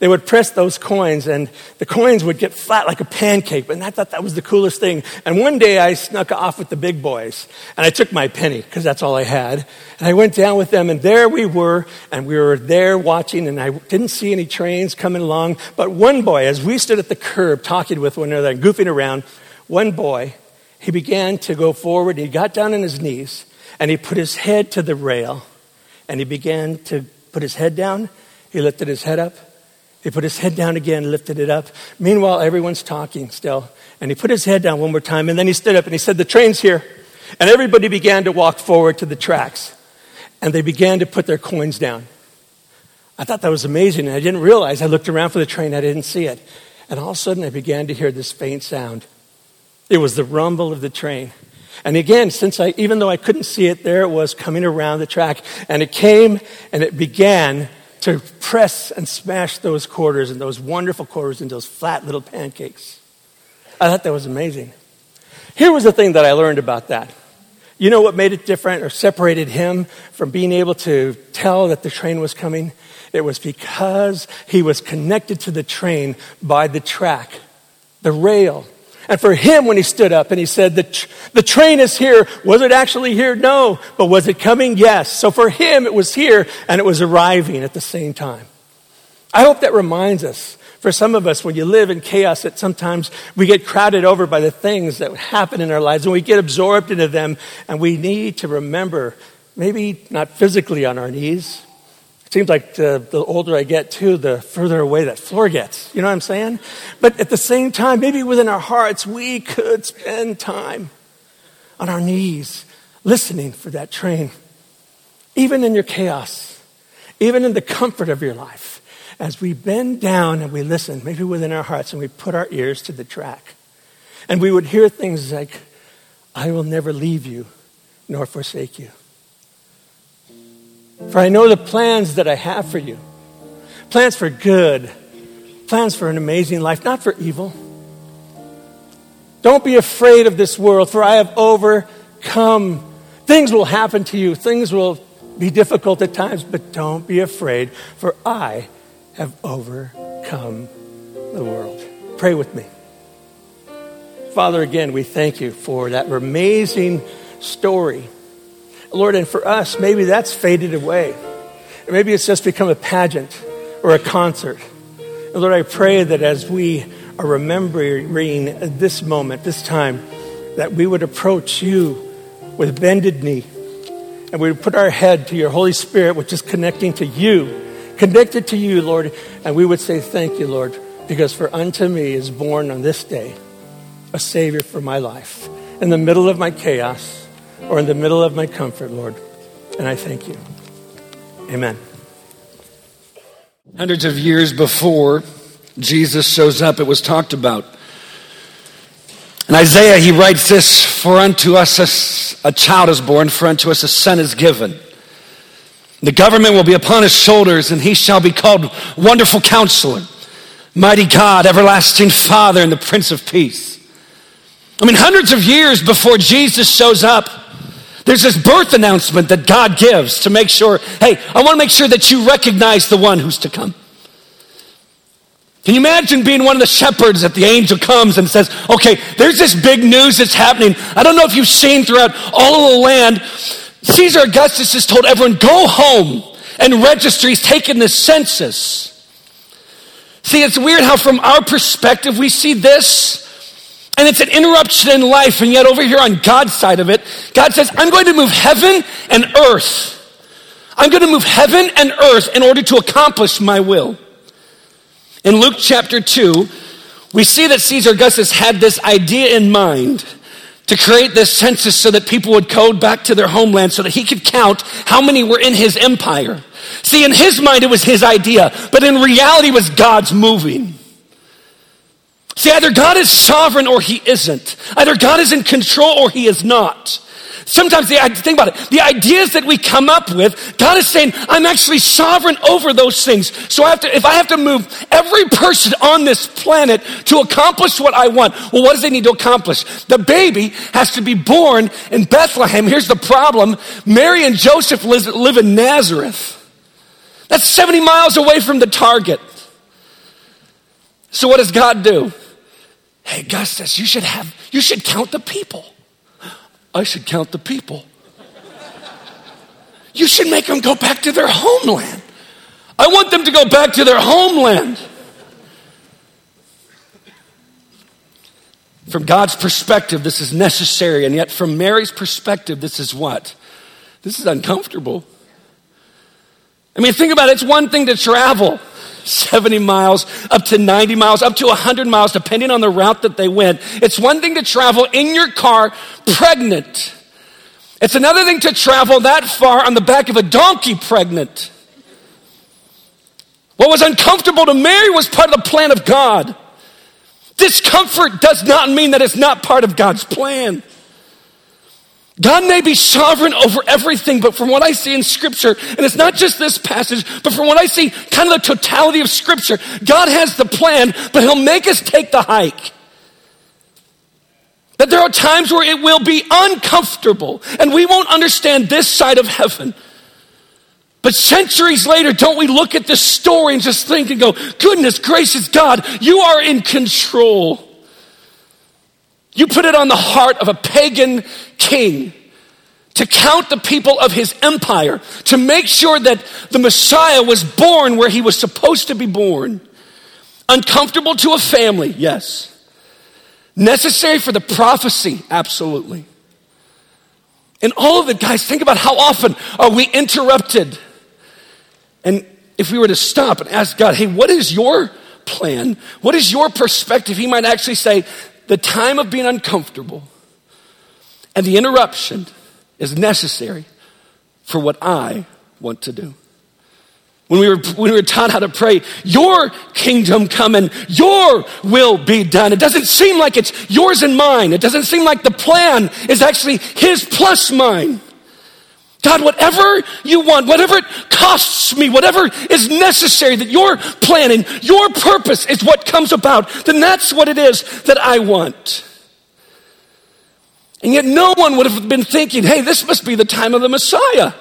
they would press those coins and the coins would get flat like a pancake. And I thought that was the coolest thing. And one day I snuck off with the big boys and I took my penny because that's all I had. And I went down with them and there we were and we were there watching and I didn't see any trains coming along. But one boy, as we stood at the curb talking with one another and goofing around, one boy, he began to go forward. He got down on his knees and he put his head to the rail and he began to put his head down. He lifted his head up he put his head down again, lifted it up. Meanwhile, everyone's talking still. And he put his head down one more time, and then he stood up and he said, The train's here. And everybody began to walk forward to the tracks. And they began to put their coins down. I thought that was amazing, and I didn't realize. I looked around for the train, I didn't see it. And all of a sudden, I began to hear this faint sound. It was the rumble of the train. And again, since I, even though I couldn't see it, there it was coming around the track. And it came and it began to press and smash those quarters and those wonderful quarters into those flat little pancakes. I thought that was amazing. Here was the thing that I learned about that. You know what made it different or separated him from being able to tell that the train was coming? It was because he was connected to the train by the track, the rail. And for him, when he stood up and he said, the, the train is here, was it actually here? No. But was it coming? Yes. So for him, it was here and it was arriving at the same time. I hope that reminds us, for some of us, when you live in chaos, that sometimes we get crowded over by the things that happen in our lives and we get absorbed into them and we need to remember, maybe not physically on our knees, seems like the, the, older I get, too, the further away that floor gets. You know what I'm saying? But at the same time, maybe within our hearts, we could spend time on our knees listening for that train. Even in your chaos, even in the comfort of your life, as we bend down and we listen, maybe within our hearts, and we put our ears to the track. And we would hear things like, I will never leave you nor forsake you. For I know the plans that I have for you plans for good, plans for an amazing life, not for evil. Don't be afraid of this world, for I have overcome. Things will happen to you, things will be difficult at times, but don't be afraid, for I have overcome the world. Pray with me. Father, again, we thank you for that amazing story Lord, and for us, maybe that's faded away. Or Maybe it's just become a pageant or a concert. And Lord, I pray that as we are remembering this moment, this time, that we would approach you with bended knee and we would put our head to your Holy Spirit, which is connecting to you, connected to you, Lord, and we would say, Thank you, Lord, because for unto me is born on this day a Savior for my life. In the middle of my chaos, or in the middle of my comfort, Lord. And I thank you. Amen. Hundreds of years before Jesus shows up, it was talked about. In Isaiah, he writes this For unto us a, a child is born, for unto us a son is given. The government will be upon his shoulders, and he shall be called Wonderful Counselor, Mighty God, Everlasting Father, and the Prince of Peace. I mean, hundreds of years before Jesus shows up, there's this birth announcement that God gives to make sure, hey, I want to make sure that you recognize the one who's to come. Can you imagine being one of the shepherds that the angel comes and says, okay, there's this big news that's happening. I don't know if you've seen throughout all of the land. Caesar Augustus has told everyone, go home and register. He's taken the census. See, it's weird how from our perspective we see this and it's an interruption in life, and yet over here on God's side of it, God says, I'm going to move heaven and earth. I'm going to move heaven and earth in order to accomplish my will. In Luke chapter 2, we see that Caesar Augustus had this idea in mind to create this census so that people would go back to their homeland so that he could count how many were in his empire. See, in his mind, it was his idea, but in reality, it was God's moving. See, either God is sovereign or he isn't. Either God is in control or he is not. Sometimes the think about it, the ideas that we come up with, God is saying, I'm actually sovereign over those things. So I have to, if I have to move every person on this planet to accomplish what I want, well, what does they need to accomplish? The baby has to be born in Bethlehem. Here's the problem. Mary and Joseph live, live in Nazareth. That's 70 miles away from the target. So what does God do? Hey, Gustus, you should have, you should count the people. I should count the people. You should make them go back to their homeland. I want them to go back to their homeland. From God's perspective, this is necessary, and yet from Mary's perspective, this is what? This is uncomfortable. I mean, think about it. It's one thing to travel 70 miles, up to 90 miles, up to 100 miles, depending on the route that they went. It's one thing to travel in your car pregnant. It's another thing to travel that far on the back of a donkey pregnant. What was uncomfortable to Mary was part of the plan of God. Discomfort does not mean that it's not part of God's plan. God may be sovereign over everything, but from what I see in Scripture, and it's not just this passage, but from what I see, kind of the totality of Scripture, God has the plan, but He'll make us take the hike. That there are times where it will be uncomfortable, and we won't understand this side of heaven. But centuries later, don't we look at this story and just think and go, goodness gracious God, you are in control. You put it on the heart of a pagan king to count the people of his empire, to make sure that the Messiah was born where he was supposed to be born. Uncomfortable to a family, yes. Necessary for the prophecy, absolutely. And all of it, guys, think about how often are we interrupted? And if we were to stop and ask God, hey, what is your plan? What is your perspective? He might actually say, the time of being uncomfortable and the interruption is necessary for what I want to do. When we, were, when we were taught how to pray, your kingdom come and your will be done. It doesn't seem like it's yours and mine. It doesn't seem like the plan is actually his plus mine. God, whatever you want, whatever it costs me, whatever is necessary that your plan and your purpose is what comes about, then that's what it is that I want. And yet no one would have been thinking, hey, this must be the time of the Messiah.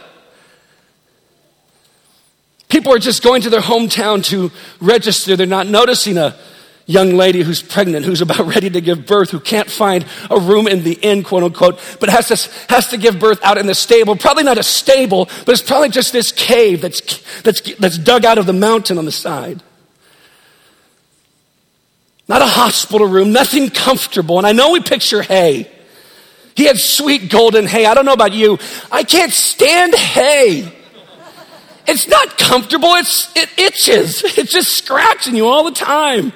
People are just going to their hometown to register. They're not noticing a young lady who's pregnant, who's about ready to give birth, who can't find a room in the inn, quote unquote, but has to, has to give birth out in the stable. Probably not a stable, but it's probably just this cave that's, that's, that's dug out of the mountain on the side. Not a hospital room, nothing comfortable. And I know we picture hay. He had sweet golden hay. I don't know about you. I can't stand hay. It's not comfortable. It's, it itches. It's just scratching you all the time.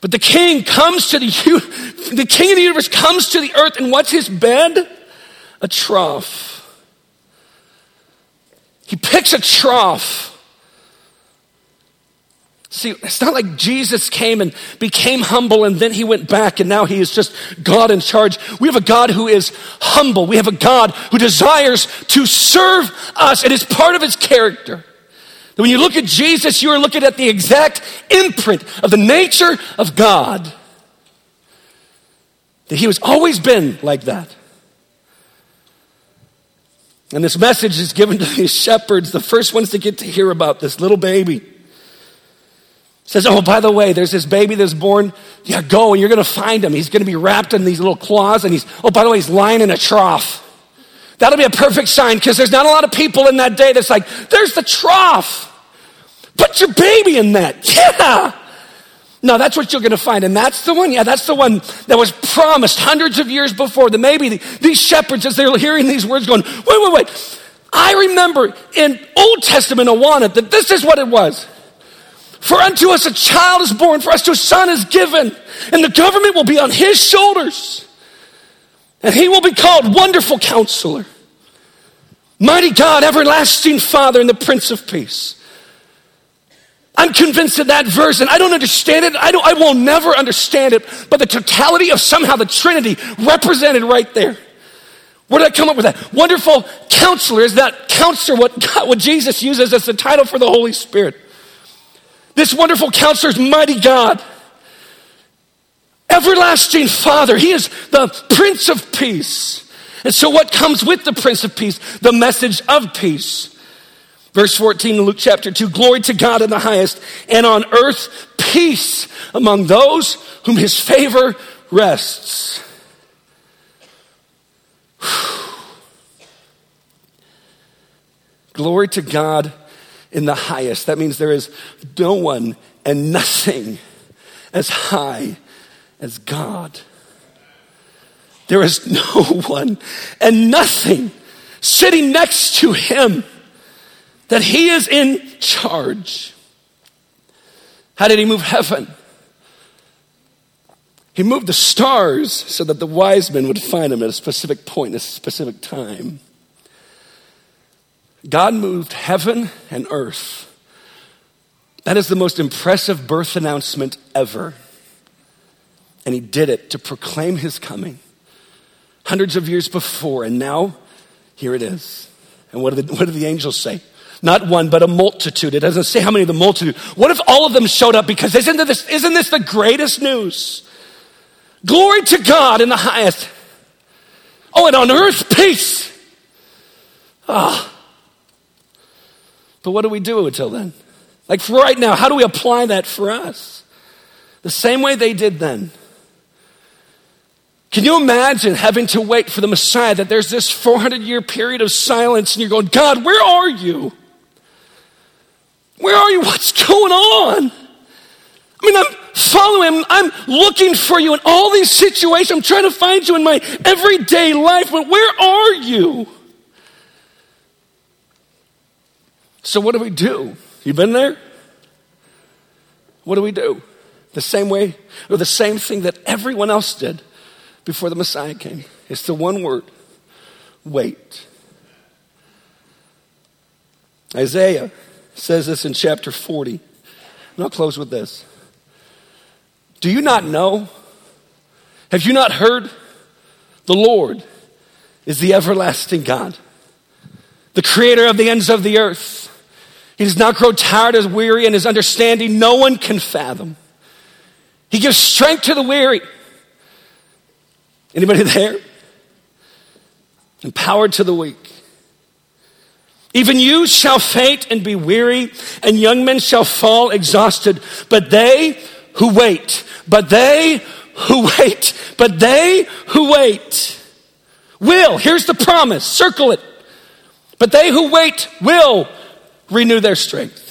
But the king comes to the, the king of the universe comes to the earth, and what's his bed? A trough. He picks a trough. See, it's not like Jesus came and became humble and then he went back and now he is just God in charge. We have a God who is humble. We have a God who desires to serve us. It is part of his character. When you look at Jesus, you are looking at the exact imprint of the nature of God. That he has always been like that. And this message is given to these shepherds, the first ones to get to hear about this little baby. Says, oh, by the way, there's this baby that's born. Yeah, go and you're going to find him. He's going to be wrapped in these little claws and he's, oh, by the way, he's lying in a trough. That'll be a perfect sign because there's not a lot of people in that day that's like, there's the trough. Put your baby in that. Yeah. No, that's what you're going to find. And that's the one, yeah, that's the one that was promised hundreds of years before. That maybe these shepherds, as they're hearing these words, going, wait, wait, wait. I remember in Old Testament Awana that this is what it was. For unto us a child is born, for us to a son is given, and the government will be on his shoulders. And he will be called Wonderful Counselor, Mighty God, Everlasting Father, and the Prince of Peace. I'm convinced of that verse, and I don't understand it. I, don't, I will never understand it, but the totality of somehow the Trinity represented right there. Where did I come up with that? Wonderful counselor is that counselor what, God, what Jesus uses as the title for the Holy Spirit. This wonderful counselor is mighty God. Everlasting Father. He is the Prince of Peace. And so, what comes with the Prince of Peace? The message of peace. Verse 14 in Luke chapter 2 Glory to God in the highest, and on earth peace among those whom his favor rests. Glory to God in the highest. That means there is no one and nothing as high as God. There is no one and nothing sitting next to him that he is in charge. How did he move heaven? He moved the stars so that the wise men would find him at a specific point, at a specific time. God moved heaven and earth. That is the most impressive birth announcement ever. And he did it to proclaim his coming hundreds of years before. And now, here it is. And what do the, what do the angels say? Not one, but a multitude. It doesn't say how many of the multitude. What if all of them showed up? Because isn't this, isn't this the greatest news? Glory to God in the highest. Oh, and on earth, peace. Ah. But what do we do until then? Like for right now, how do we apply that for us? The same way they did then. Can you imagine having to wait for the Messiah that there's this 400 year period of silence and you're going, God, where are you? Where are you? What's going on? I mean, I'm following. I'm looking for you in all these situations. I'm trying to find you in my everyday life, but where are you? So, what do we do? You been there? What do we do? The same way, or the same thing that everyone else did before the Messiah came. It's the one word wait. Isaiah says this in chapter 40. And I'll close with this. Do you not know? Have you not heard? The Lord is the everlasting God, the creator of the ends of the earth. He does not grow tired or weary, and his understanding no one can fathom. He gives strength to the weary. Anybody there? Empowered to the weak. Even you shall faint and be weary, and young men shall fall exhausted. But they who wait, but they who wait, but they who wait will, here's the promise, circle it. But they who wait will renew their strength.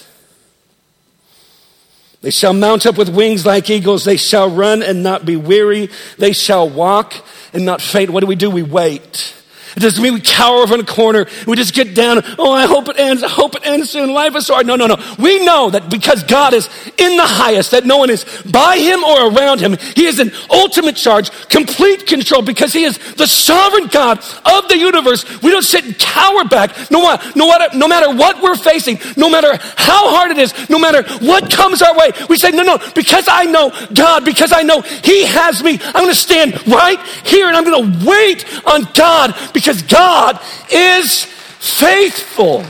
They shall mount up with wings like eagles. They shall run and not be weary. They shall walk and not faint. What do we do? We wait. It doesn't mean we cower over in a corner. We just get down. Oh, I hope it ends. I hope it ends soon. Life is hard. No, no, no. We know that because God is in the highest, that no one is by him or around him. He is in ultimate charge, complete control because he is the sovereign God of the universe. We don't sit and cower back no, no, matter, no matter what we're facing, no matter how hard it is, no matter what comes our way. We say, no, no, because I know God, because I know he has me, I'm going to stand right here and I'm going to wait on God because because God is faithful.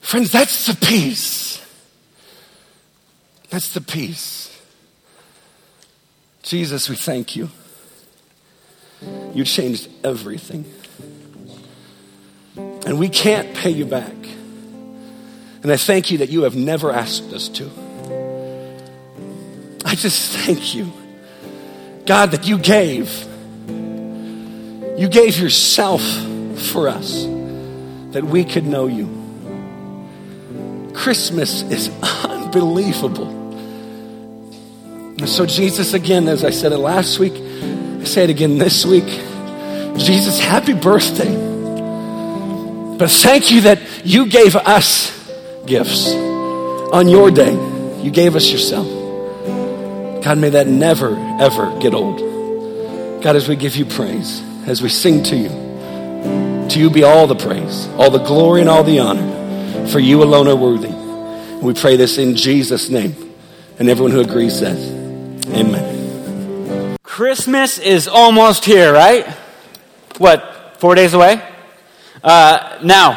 Friends, that's the peace. That's the peace. Jesus, we thank you. You changed everything. And we can't pay you back. And I thank you that you have never asked us to. I just thank you, God, that you gave. You gave yourself for us that we could know you. Christmas is unbelievable. And so, Jesus, again, as I said it last week, I say it again this week. Jesus, happy birthday. But thank you that you gave us gifts on your day. You gave us yourself. God, may that never, ever get old. God, as we give you praise, as we sing to you, To you be all the praise, all the glory, and all the honor. For you alone are worthy. We pray this in Jesus' name. And everyone who agrees says, Amen. Christmas is almost here, right? What, four days away? Uh, now,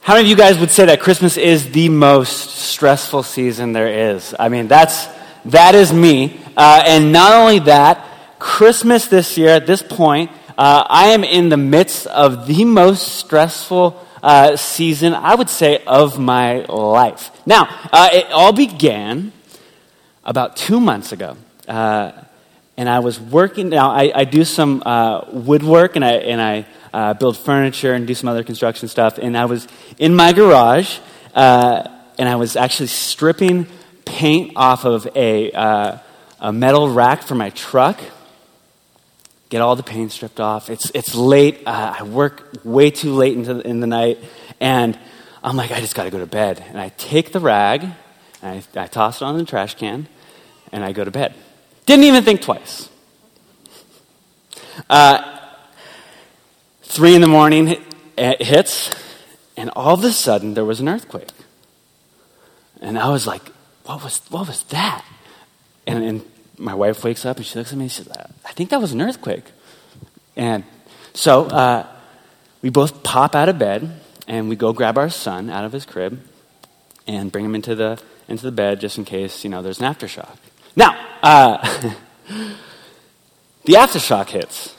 how many of you guys would say that Christmas is the most stressful season there is? I mean, that's, that is me. Uh, and not only that, Christmas this year, at this point, uh, I am in the midst of the most stressful uh, season, I would say, of my life. Now, uh, it all began about two months ago. Uh, and I was working, now I, I do some uh, woodwork and I, and I build furniture and do some other construction stuff. And I was in my garage and I was actually stripping paint off of a, a metal rack for my truck get all the paint stripped off. It's, it's late. Uh, I work way too late into, in the night. And I'm like, I just got to go to bed. And I take the rag, and I, I toss it on the trash can, and I go to bed. Didn't even think twice. Uh, three in the morning it hits, and all of a sudden there was an earthquake. And I was like, what was, what was that? And, and my wife wakes up and she looks at me and she says, I think that was an earthquake. And so uh, we both pop out of bed and we go grab our son out of his crib and bring him into the, into the bed just in case, you know, there's an aftershock. Now, uh, the aftershock hits.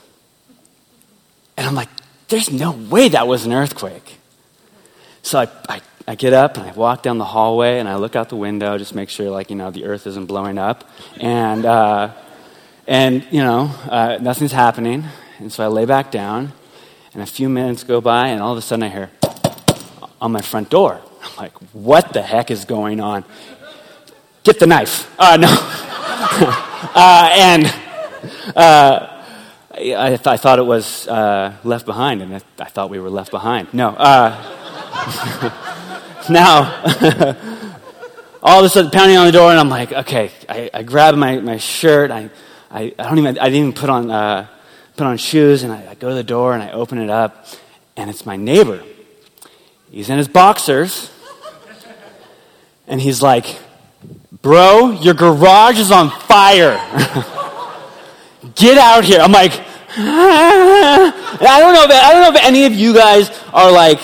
And I'm like, there's no way that was an earthquake. So I, I I get up and I walk down the hallway and I look out the window, just make sure, like, you know, the earth isn't blowing up. And, uh, and you know, uh, nothing's happening. And so I lay back down, and a few minutes go by, and all of a sudden I hear on my front door. I'm like, what the heck is going on? Get the knife. Uh, no. uh, and uh, I, th- I, thought it was uh, left behind, and I, I, thought we were left behind. No. Now, all of a sudden, pounding on the door, and I'm like, okay. I, I grab my, my shirt. I, I, I don't even. I didn't even put on uh, put on shoes, and I, I go to the door and I open it up, and it's my neighbor. He's in his boxers, and he's like, "Bro, your garage is on fire. Get out here!" I'm like, I don't know. If, I don't know if any of you guys are like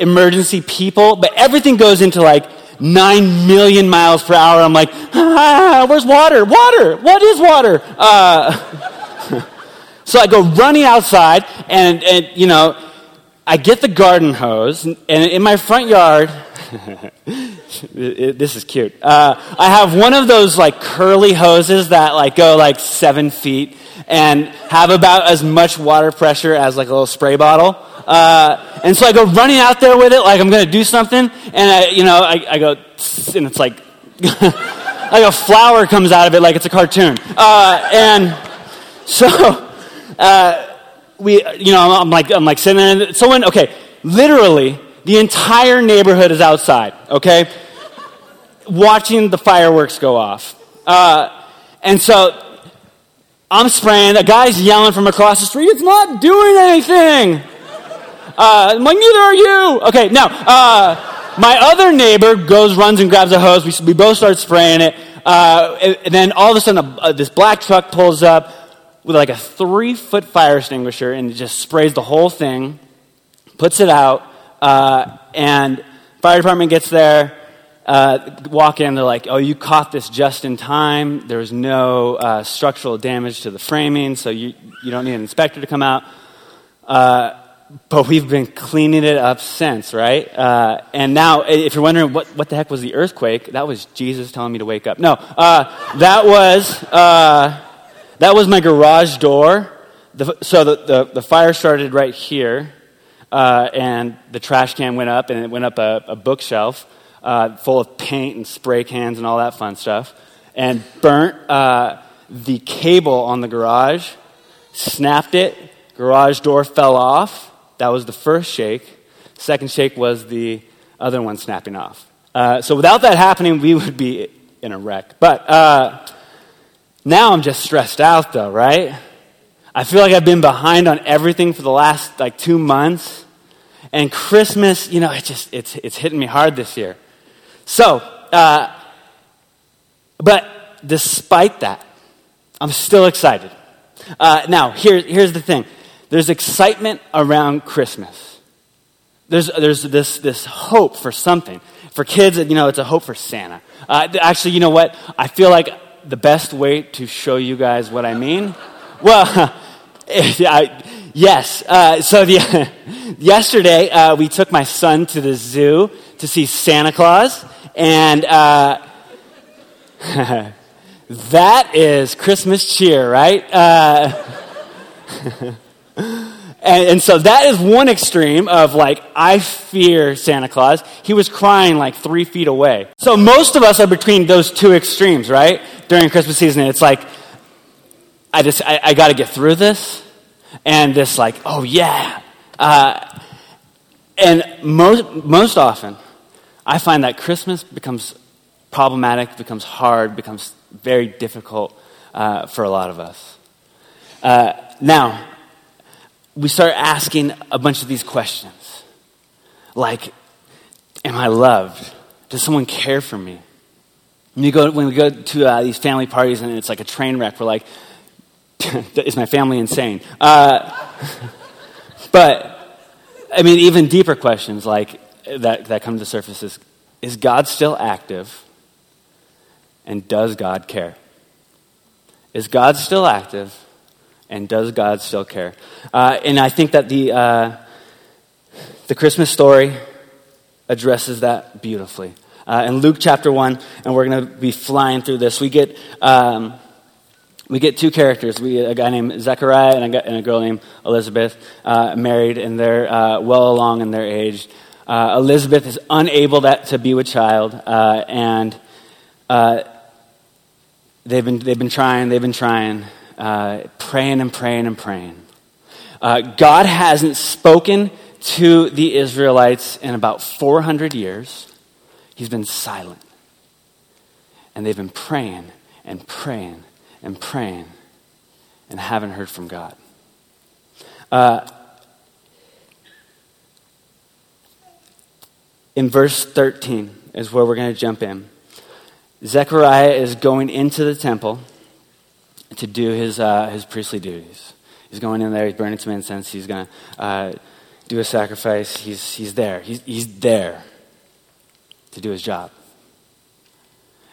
emergency people, but everything goes into like nine million miles per hour. I'm like, ah, where's water? Water. What is water? Uh, so I go running outside, and, and you know, I get the garden hose, and in my front yard. this is cute. Uh, I have one of those like curly hoses that like go like seven feet and have about as much water pressure as like a little spray bottle. Uh, and so I go running out there with it like I'm going to do something. And I, you know, I, I go, and it's like, like a flower comes out of it like it's a cartoon. Uh, and so, uh, we, you know, I'm like, I'm like sitting there. And someone, okay, literally, the entire neighborhood is outside, okay, watching the fireworks go off. Uh, and so I'm spraying. A guy's yelling from across the street, it's not doing anything. Uh, I'm like, neither are you. Okay, now, uh, my other neighbor goes, runs, and grabs a hose. We, we both start spraying it. Uh, and, then all of a sudden, a, this black truck pulls up with like a three foot fire extinguisher and it just sprays the whole thing, puts it out, uh, and fire department gets there. Uh, walk in, they're like, oh, you caught this just in time. There was no uh, structural damage to the framing, so you, you don't need an inspector to come out. Uh, but we've been cleaning it up since, right? Uh, and now, if you're wondering what, what the heck was the earthquake, that was Jesus telling me to wake up. No, uh, that was uh, that was my garage door. The, so the, the, the, fire started right here, uh, and the trash can went up, and it went up a, a bookshelf uh, full of paint and spray cans and all that fun stuff, and burnt uh, the cable on the garage, snapped it. Garage door fell off that was the first shake. Second shake was the other one snapping off. Uh, so without that happening, we would be in a wreck. But uh, now I'm just stressed out, though, right? I feel like I've been behind on everything for the last like two months. And Christmas, you know, it just, it's, it's hitting me hard this year. So, uh, but despite that, I'm still excited. Uh, now, here, here's the thing there's excitement around Christmas. There's, there's this, this hope for something. For kids, you know, it's a hope for Santa. Uh, actually, you know what? I feel like the best way to show you guys what I mean, well, I, yes. Uh, so the, yesterday, uh, we took my son to the zoo to see Santa Claus, and uh, that is Christmas cheer, right? Uh, and, and, so that is one extreme of like, I fear Santa Claus. He was crying like three feet away. So most of us are between those two extremes, right? During Christmas season, it's like, I just, I, I got to get through this. And this, like, oh yeah. Uh, and most, most often, I find that Christmas becomes problematic, becomes hard, becomes very difficult uh, for a lot of us. Uh, now, we start asking a bunch of these questions like, Am I loved? Does someone care for me? When, go, when we go to uh, these family parties and it's like a train wreck, we're like, Is my family insane? Uh, but, I mean, even deeper questions like that, that come to the surface is Is God still active? And does God care? Is God still active? And does God still care? Uh, and I think that the, uh, the Christmas story addresses that beautifully. Uh, in Luke chapter 1, and we're going to be flying through this, we get, um, we get two characters. We get a guy named Zechariah and a, and a girl named Elizabeth, uh, married, and they're uh, well along in their age. Uh, Elizabeth is unable that, to be with child, and they've been, they've been trying, they've been trying, uh, praying and praying and praying. Uh, God hasn't spoken to the Israelites in about 400 years. He's been silent. And they've been praying and praying and praying and haven't heard from God. Uh, in verse 13 is where we're going to jump in. Zechariah is going into the temple to do his, uh, his priestly duties. He's going in there, he's burning some incense, he's going to uh, do a sacrifice. He's, he's there. He's, he's there to do his job.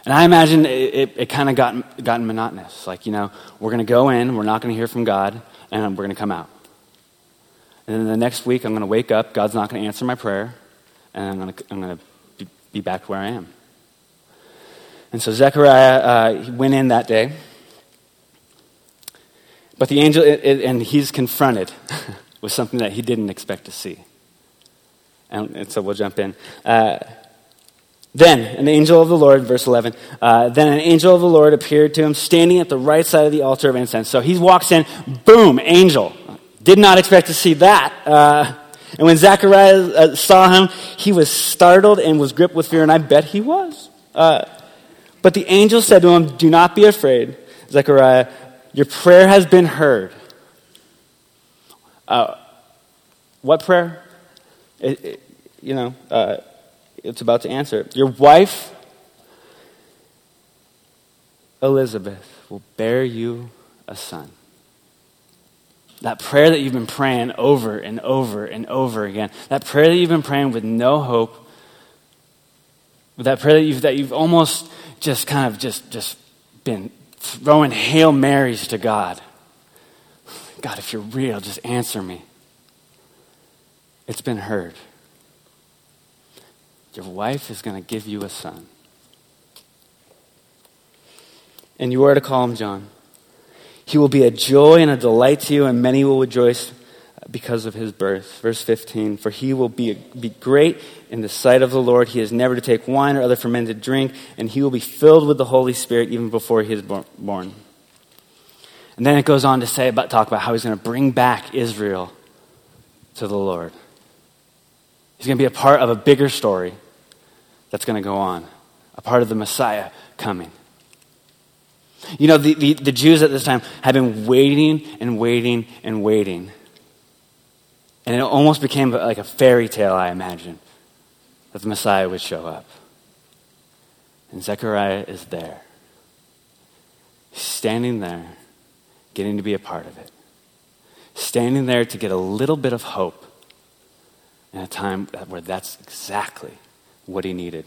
And I imagine it, it, it kind of got gotten monotonous. Like, you know, we're going to go in, we're not going to hear from God, and we're going to come out. And then the next week, I'm going to wake up, God's not going to answer my prayer, and I'm going to, I'm going to be, back where I am. And so Zechariah uh, went in that day. But the angel, and he's confronted with something that he didn't expect to see. And, and so we'll jump in. Uh, then an angel of the Lord, verse 11, uh, then an angel of the Lord appeared to him standing at the right side of the altar of incense. So he walks in, boom, angel. Did not expect to see that. Uh, and when Zechariah uh, saw him, he was startled and was gripped with fear, and I bet he was. Uh, but the angel said to him, Do not be afraid, Zechariah. Your prayer has been heard. Uh, what prayer? It, it, you know, uh, it's about to answer. Your wife, Elizabeth, will bear you a son. That prayer that you've been praying over and over and over again, that prayer that you've been praying with no hope, that prayer that you've, that you've almost just kind of just, just been throwing Hail Marys to God. God, if you're real, just answer me. It's been heard. Your wife is going to give you a son. And you are to call him John. He will be a joy and a delight to you, and many will rejoice because of his birth. Verse 15 For he will be, be great in the sight of the Lord. He is never to take wine or other fermented drink, and he will be filled with the Holy Spirit even before he is born. And then it goes on to say about talk about how he's going to bring back Israel to the Lord. He's going to be a part of a bigger story that's going to go on, a part of the Messiah coming. You know, the, the, the Jews at this time had been waiting and waiting and waiting. And it almost became like a fairy tale, I imagine, that the Messiah would show up. And Zechariah is there. Standing there, getting to be a part of it. Standing there to get a little bit of hope in a time where that's exactly what he needed.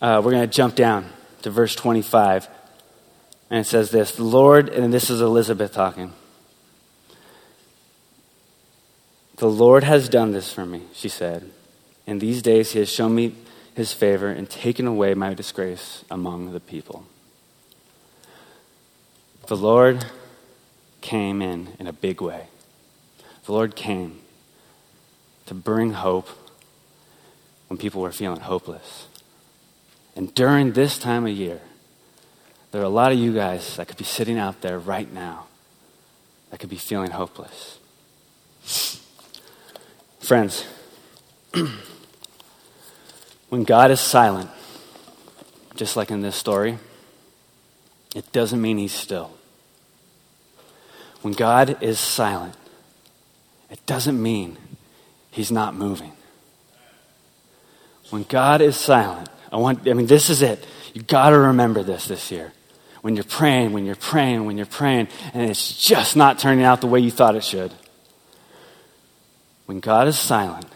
Uh, we're going to jump down to verse 25. And it says this The Lord, and this is Elizabeth talking. The Lord has done this for me, she said. In these days, he has shown me his favor and taken away my disgrace among the people. The Lord came in in a big way. The Lord came to bring hope when people were feeling hopeless. And during this time of year, there are a lot of you guys that could be sitting out there right now that could be feeling hopeless. Friends, when God is silent, just like in this story, it doesn't mean he's still. When God is silent, it doesn't mean he's not moving. When God is silent, I want, I mean, this is it. You got to remember this this year. When you're praying, when you're praying, when you're praying, and it's just not turning out the way you thought it should. When God is silent,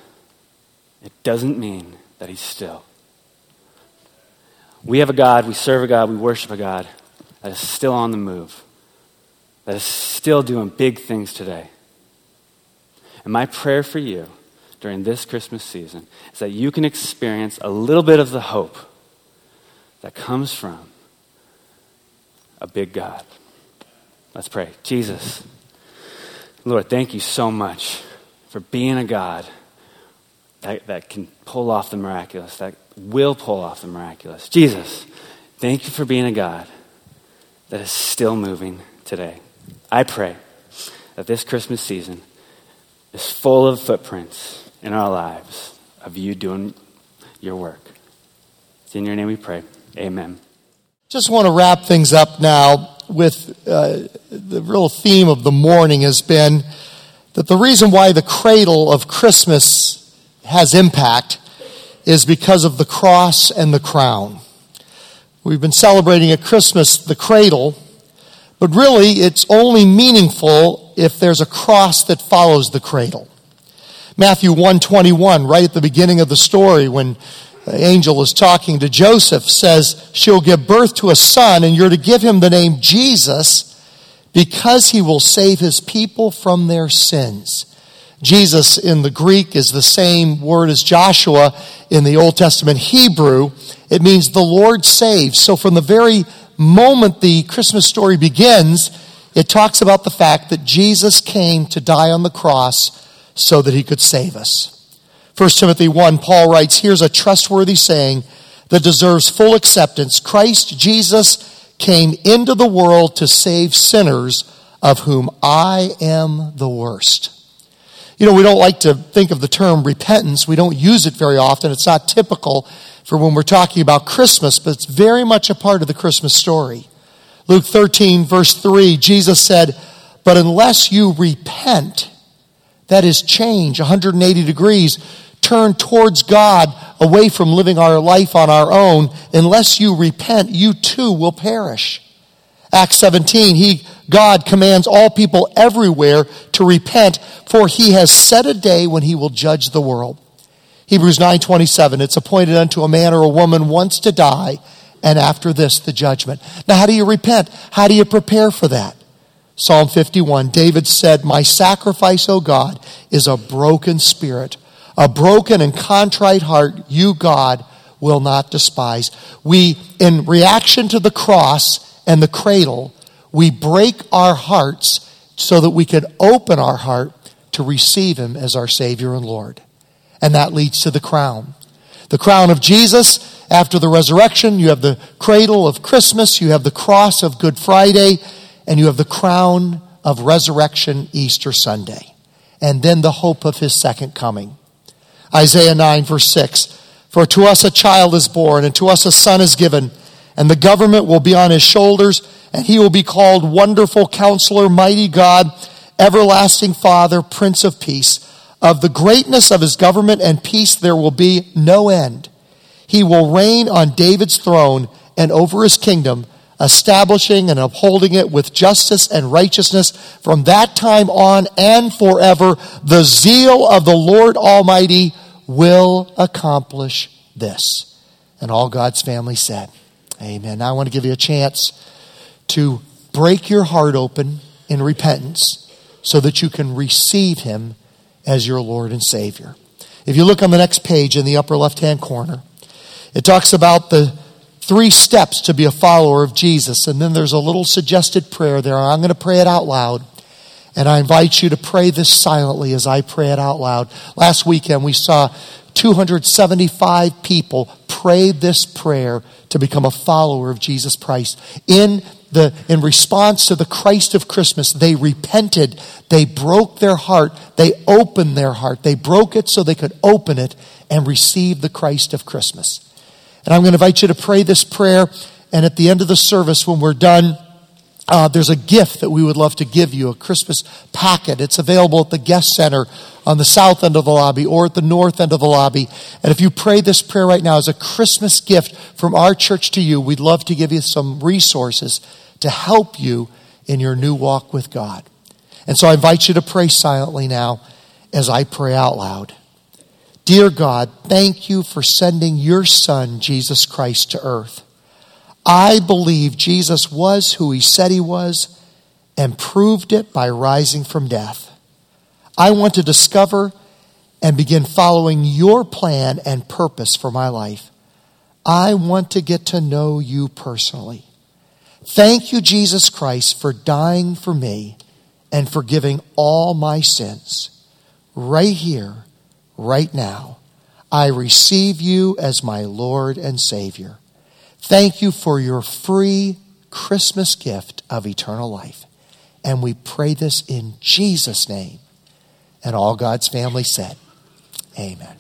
it doesn't mean that He's still. We have a God, we serve a God, we worship a God that is still on the move, that is still doing big things today. And my prayer for you during this Christmas season is that you can experience a little bit of the hope that comes from a big God. Let's pray. Jesus, Lord, thank you so much for being a God that, that can pull off the miraculous, that will pull off the miraculous. Jesus, thank you for being a God that is still moving today. I pray that this Christmas season is full of footprints in our lives of you doing your work. It's in your name we pray. Amen. Just want to wrap things up now with uh, the real theme of the morning has been that the reason why the cradle of Christmas has impact is because of the cross and the crown. We've been celebrating at Christmas the cradle, but really it's only meaningful if there's a cross that follows the cradle. Matthew 121, right at the beginning of the story when the angel is talking to Joseph, says, She'll give birth to a son, and you're to give him the name Jesus because he will save his people from their sins. Jesus in the Greek is the same word as Joshua in the Old Testament Hebrew. It means the Lord saves. So from the very moment the Christmas story begins, it talks about the fact that Jesus came to die on the cross so that he could save us. 1 Timothy 1, Paul writes, Here's a trustworthy saying that deserves full acceptance. Christ Jesus came into the world to save sinners, of whom I am the worst. You know, we don't like to think of the term repentance. We don't use it very often. It's not typical for when we're talking about Christmas, but it's very much a part of the Christmas story. Luke 13, verse 3, Jesus said, But unless you repent, that is change, 180 degrees. Turn towards God away from living our life on our own. Unless you repent, you too will perish. Acts 17, he, God commands all people everywhere to repent, for he has set a day when he will judge the world. Hebrews 9:27 it's appointed unto a man or a woman once to die and after this the judgment. Now how do you repent? How do you prepare for that? Psalm 51, David said, My sacrifice, O God, is a broken spirit. A broken and contrite heart, you, God, will not despise. We, in reaction to the cross and the cradle, we break our hearts so that we can open our heart to receive Him as our Savior and Lord. And that leads to the crown. The crown of Jesus after the resurrection, you have the cradle of Christmas, you have the cross of Good Friday, and you have the crown of resurrection Easter Sunday, and then the hope of his second coming. Isaiah 9, verse 6 For to us a child is born, and to us a son is given and the government will be on his shoulders, and he will be called Wonderful Counselor, Mighty God, Everlasting Father, Prince of Peace. Of the greatness of his government and peace there will be no end. He will reign on David's throne and over his kingdom, establishing and upholding it with justice and righteousness from that time on and forever. The zeal of the Lord Almighty will accomplish this. And all God's family said, Amen. Now I want to give you a chance to break your heart open in repentance so that you can receive Him as your Lord and Savior. If you look on the next page in the upper left hand corner, it talks about the three steps to be a follower of Jesus. And then there's a little suggested prayer there. I'm going to pray it out loud. And I invite you to pray this silently as I pray it out loud. Last weekend we saw 275 people pray this prayer to become a follower of Jesus Christ. In the, in response to the Christ of Christmas, they repented. They broke their heart. They opened their heart. They broke it so they could open it and receive the Christ of Christmas. And I'm going to invite you to pray this prayer. And at the end of the service, when we're done, uh, there's a gift that we would love to give you, a Christmas packet. It's available at the guest center on the south end of the lobby or at the north end of the lobby. And if you pray this prayer right now as a Christmas gift from our church to you, we'd love to give you some resources to help you in your new walk with God. And so I invite you to pray silently now as I pray out loud. Dear God, thank you for sending your Son, Jesus Christ, to earth. I believe Jesus was who he said he was and proved it by rising from death. I want to discover and begin following your plan and purpose for my life. I want to get to know you personally. Thank you, Jesus Christ, for dying for me and forgiving all my sins. Right here, right now, I receive you as my Lord and Savior. Thank you for your free Christmas gift of eternal life. And we pray this in Jesus' name. And all God's family said, Amen.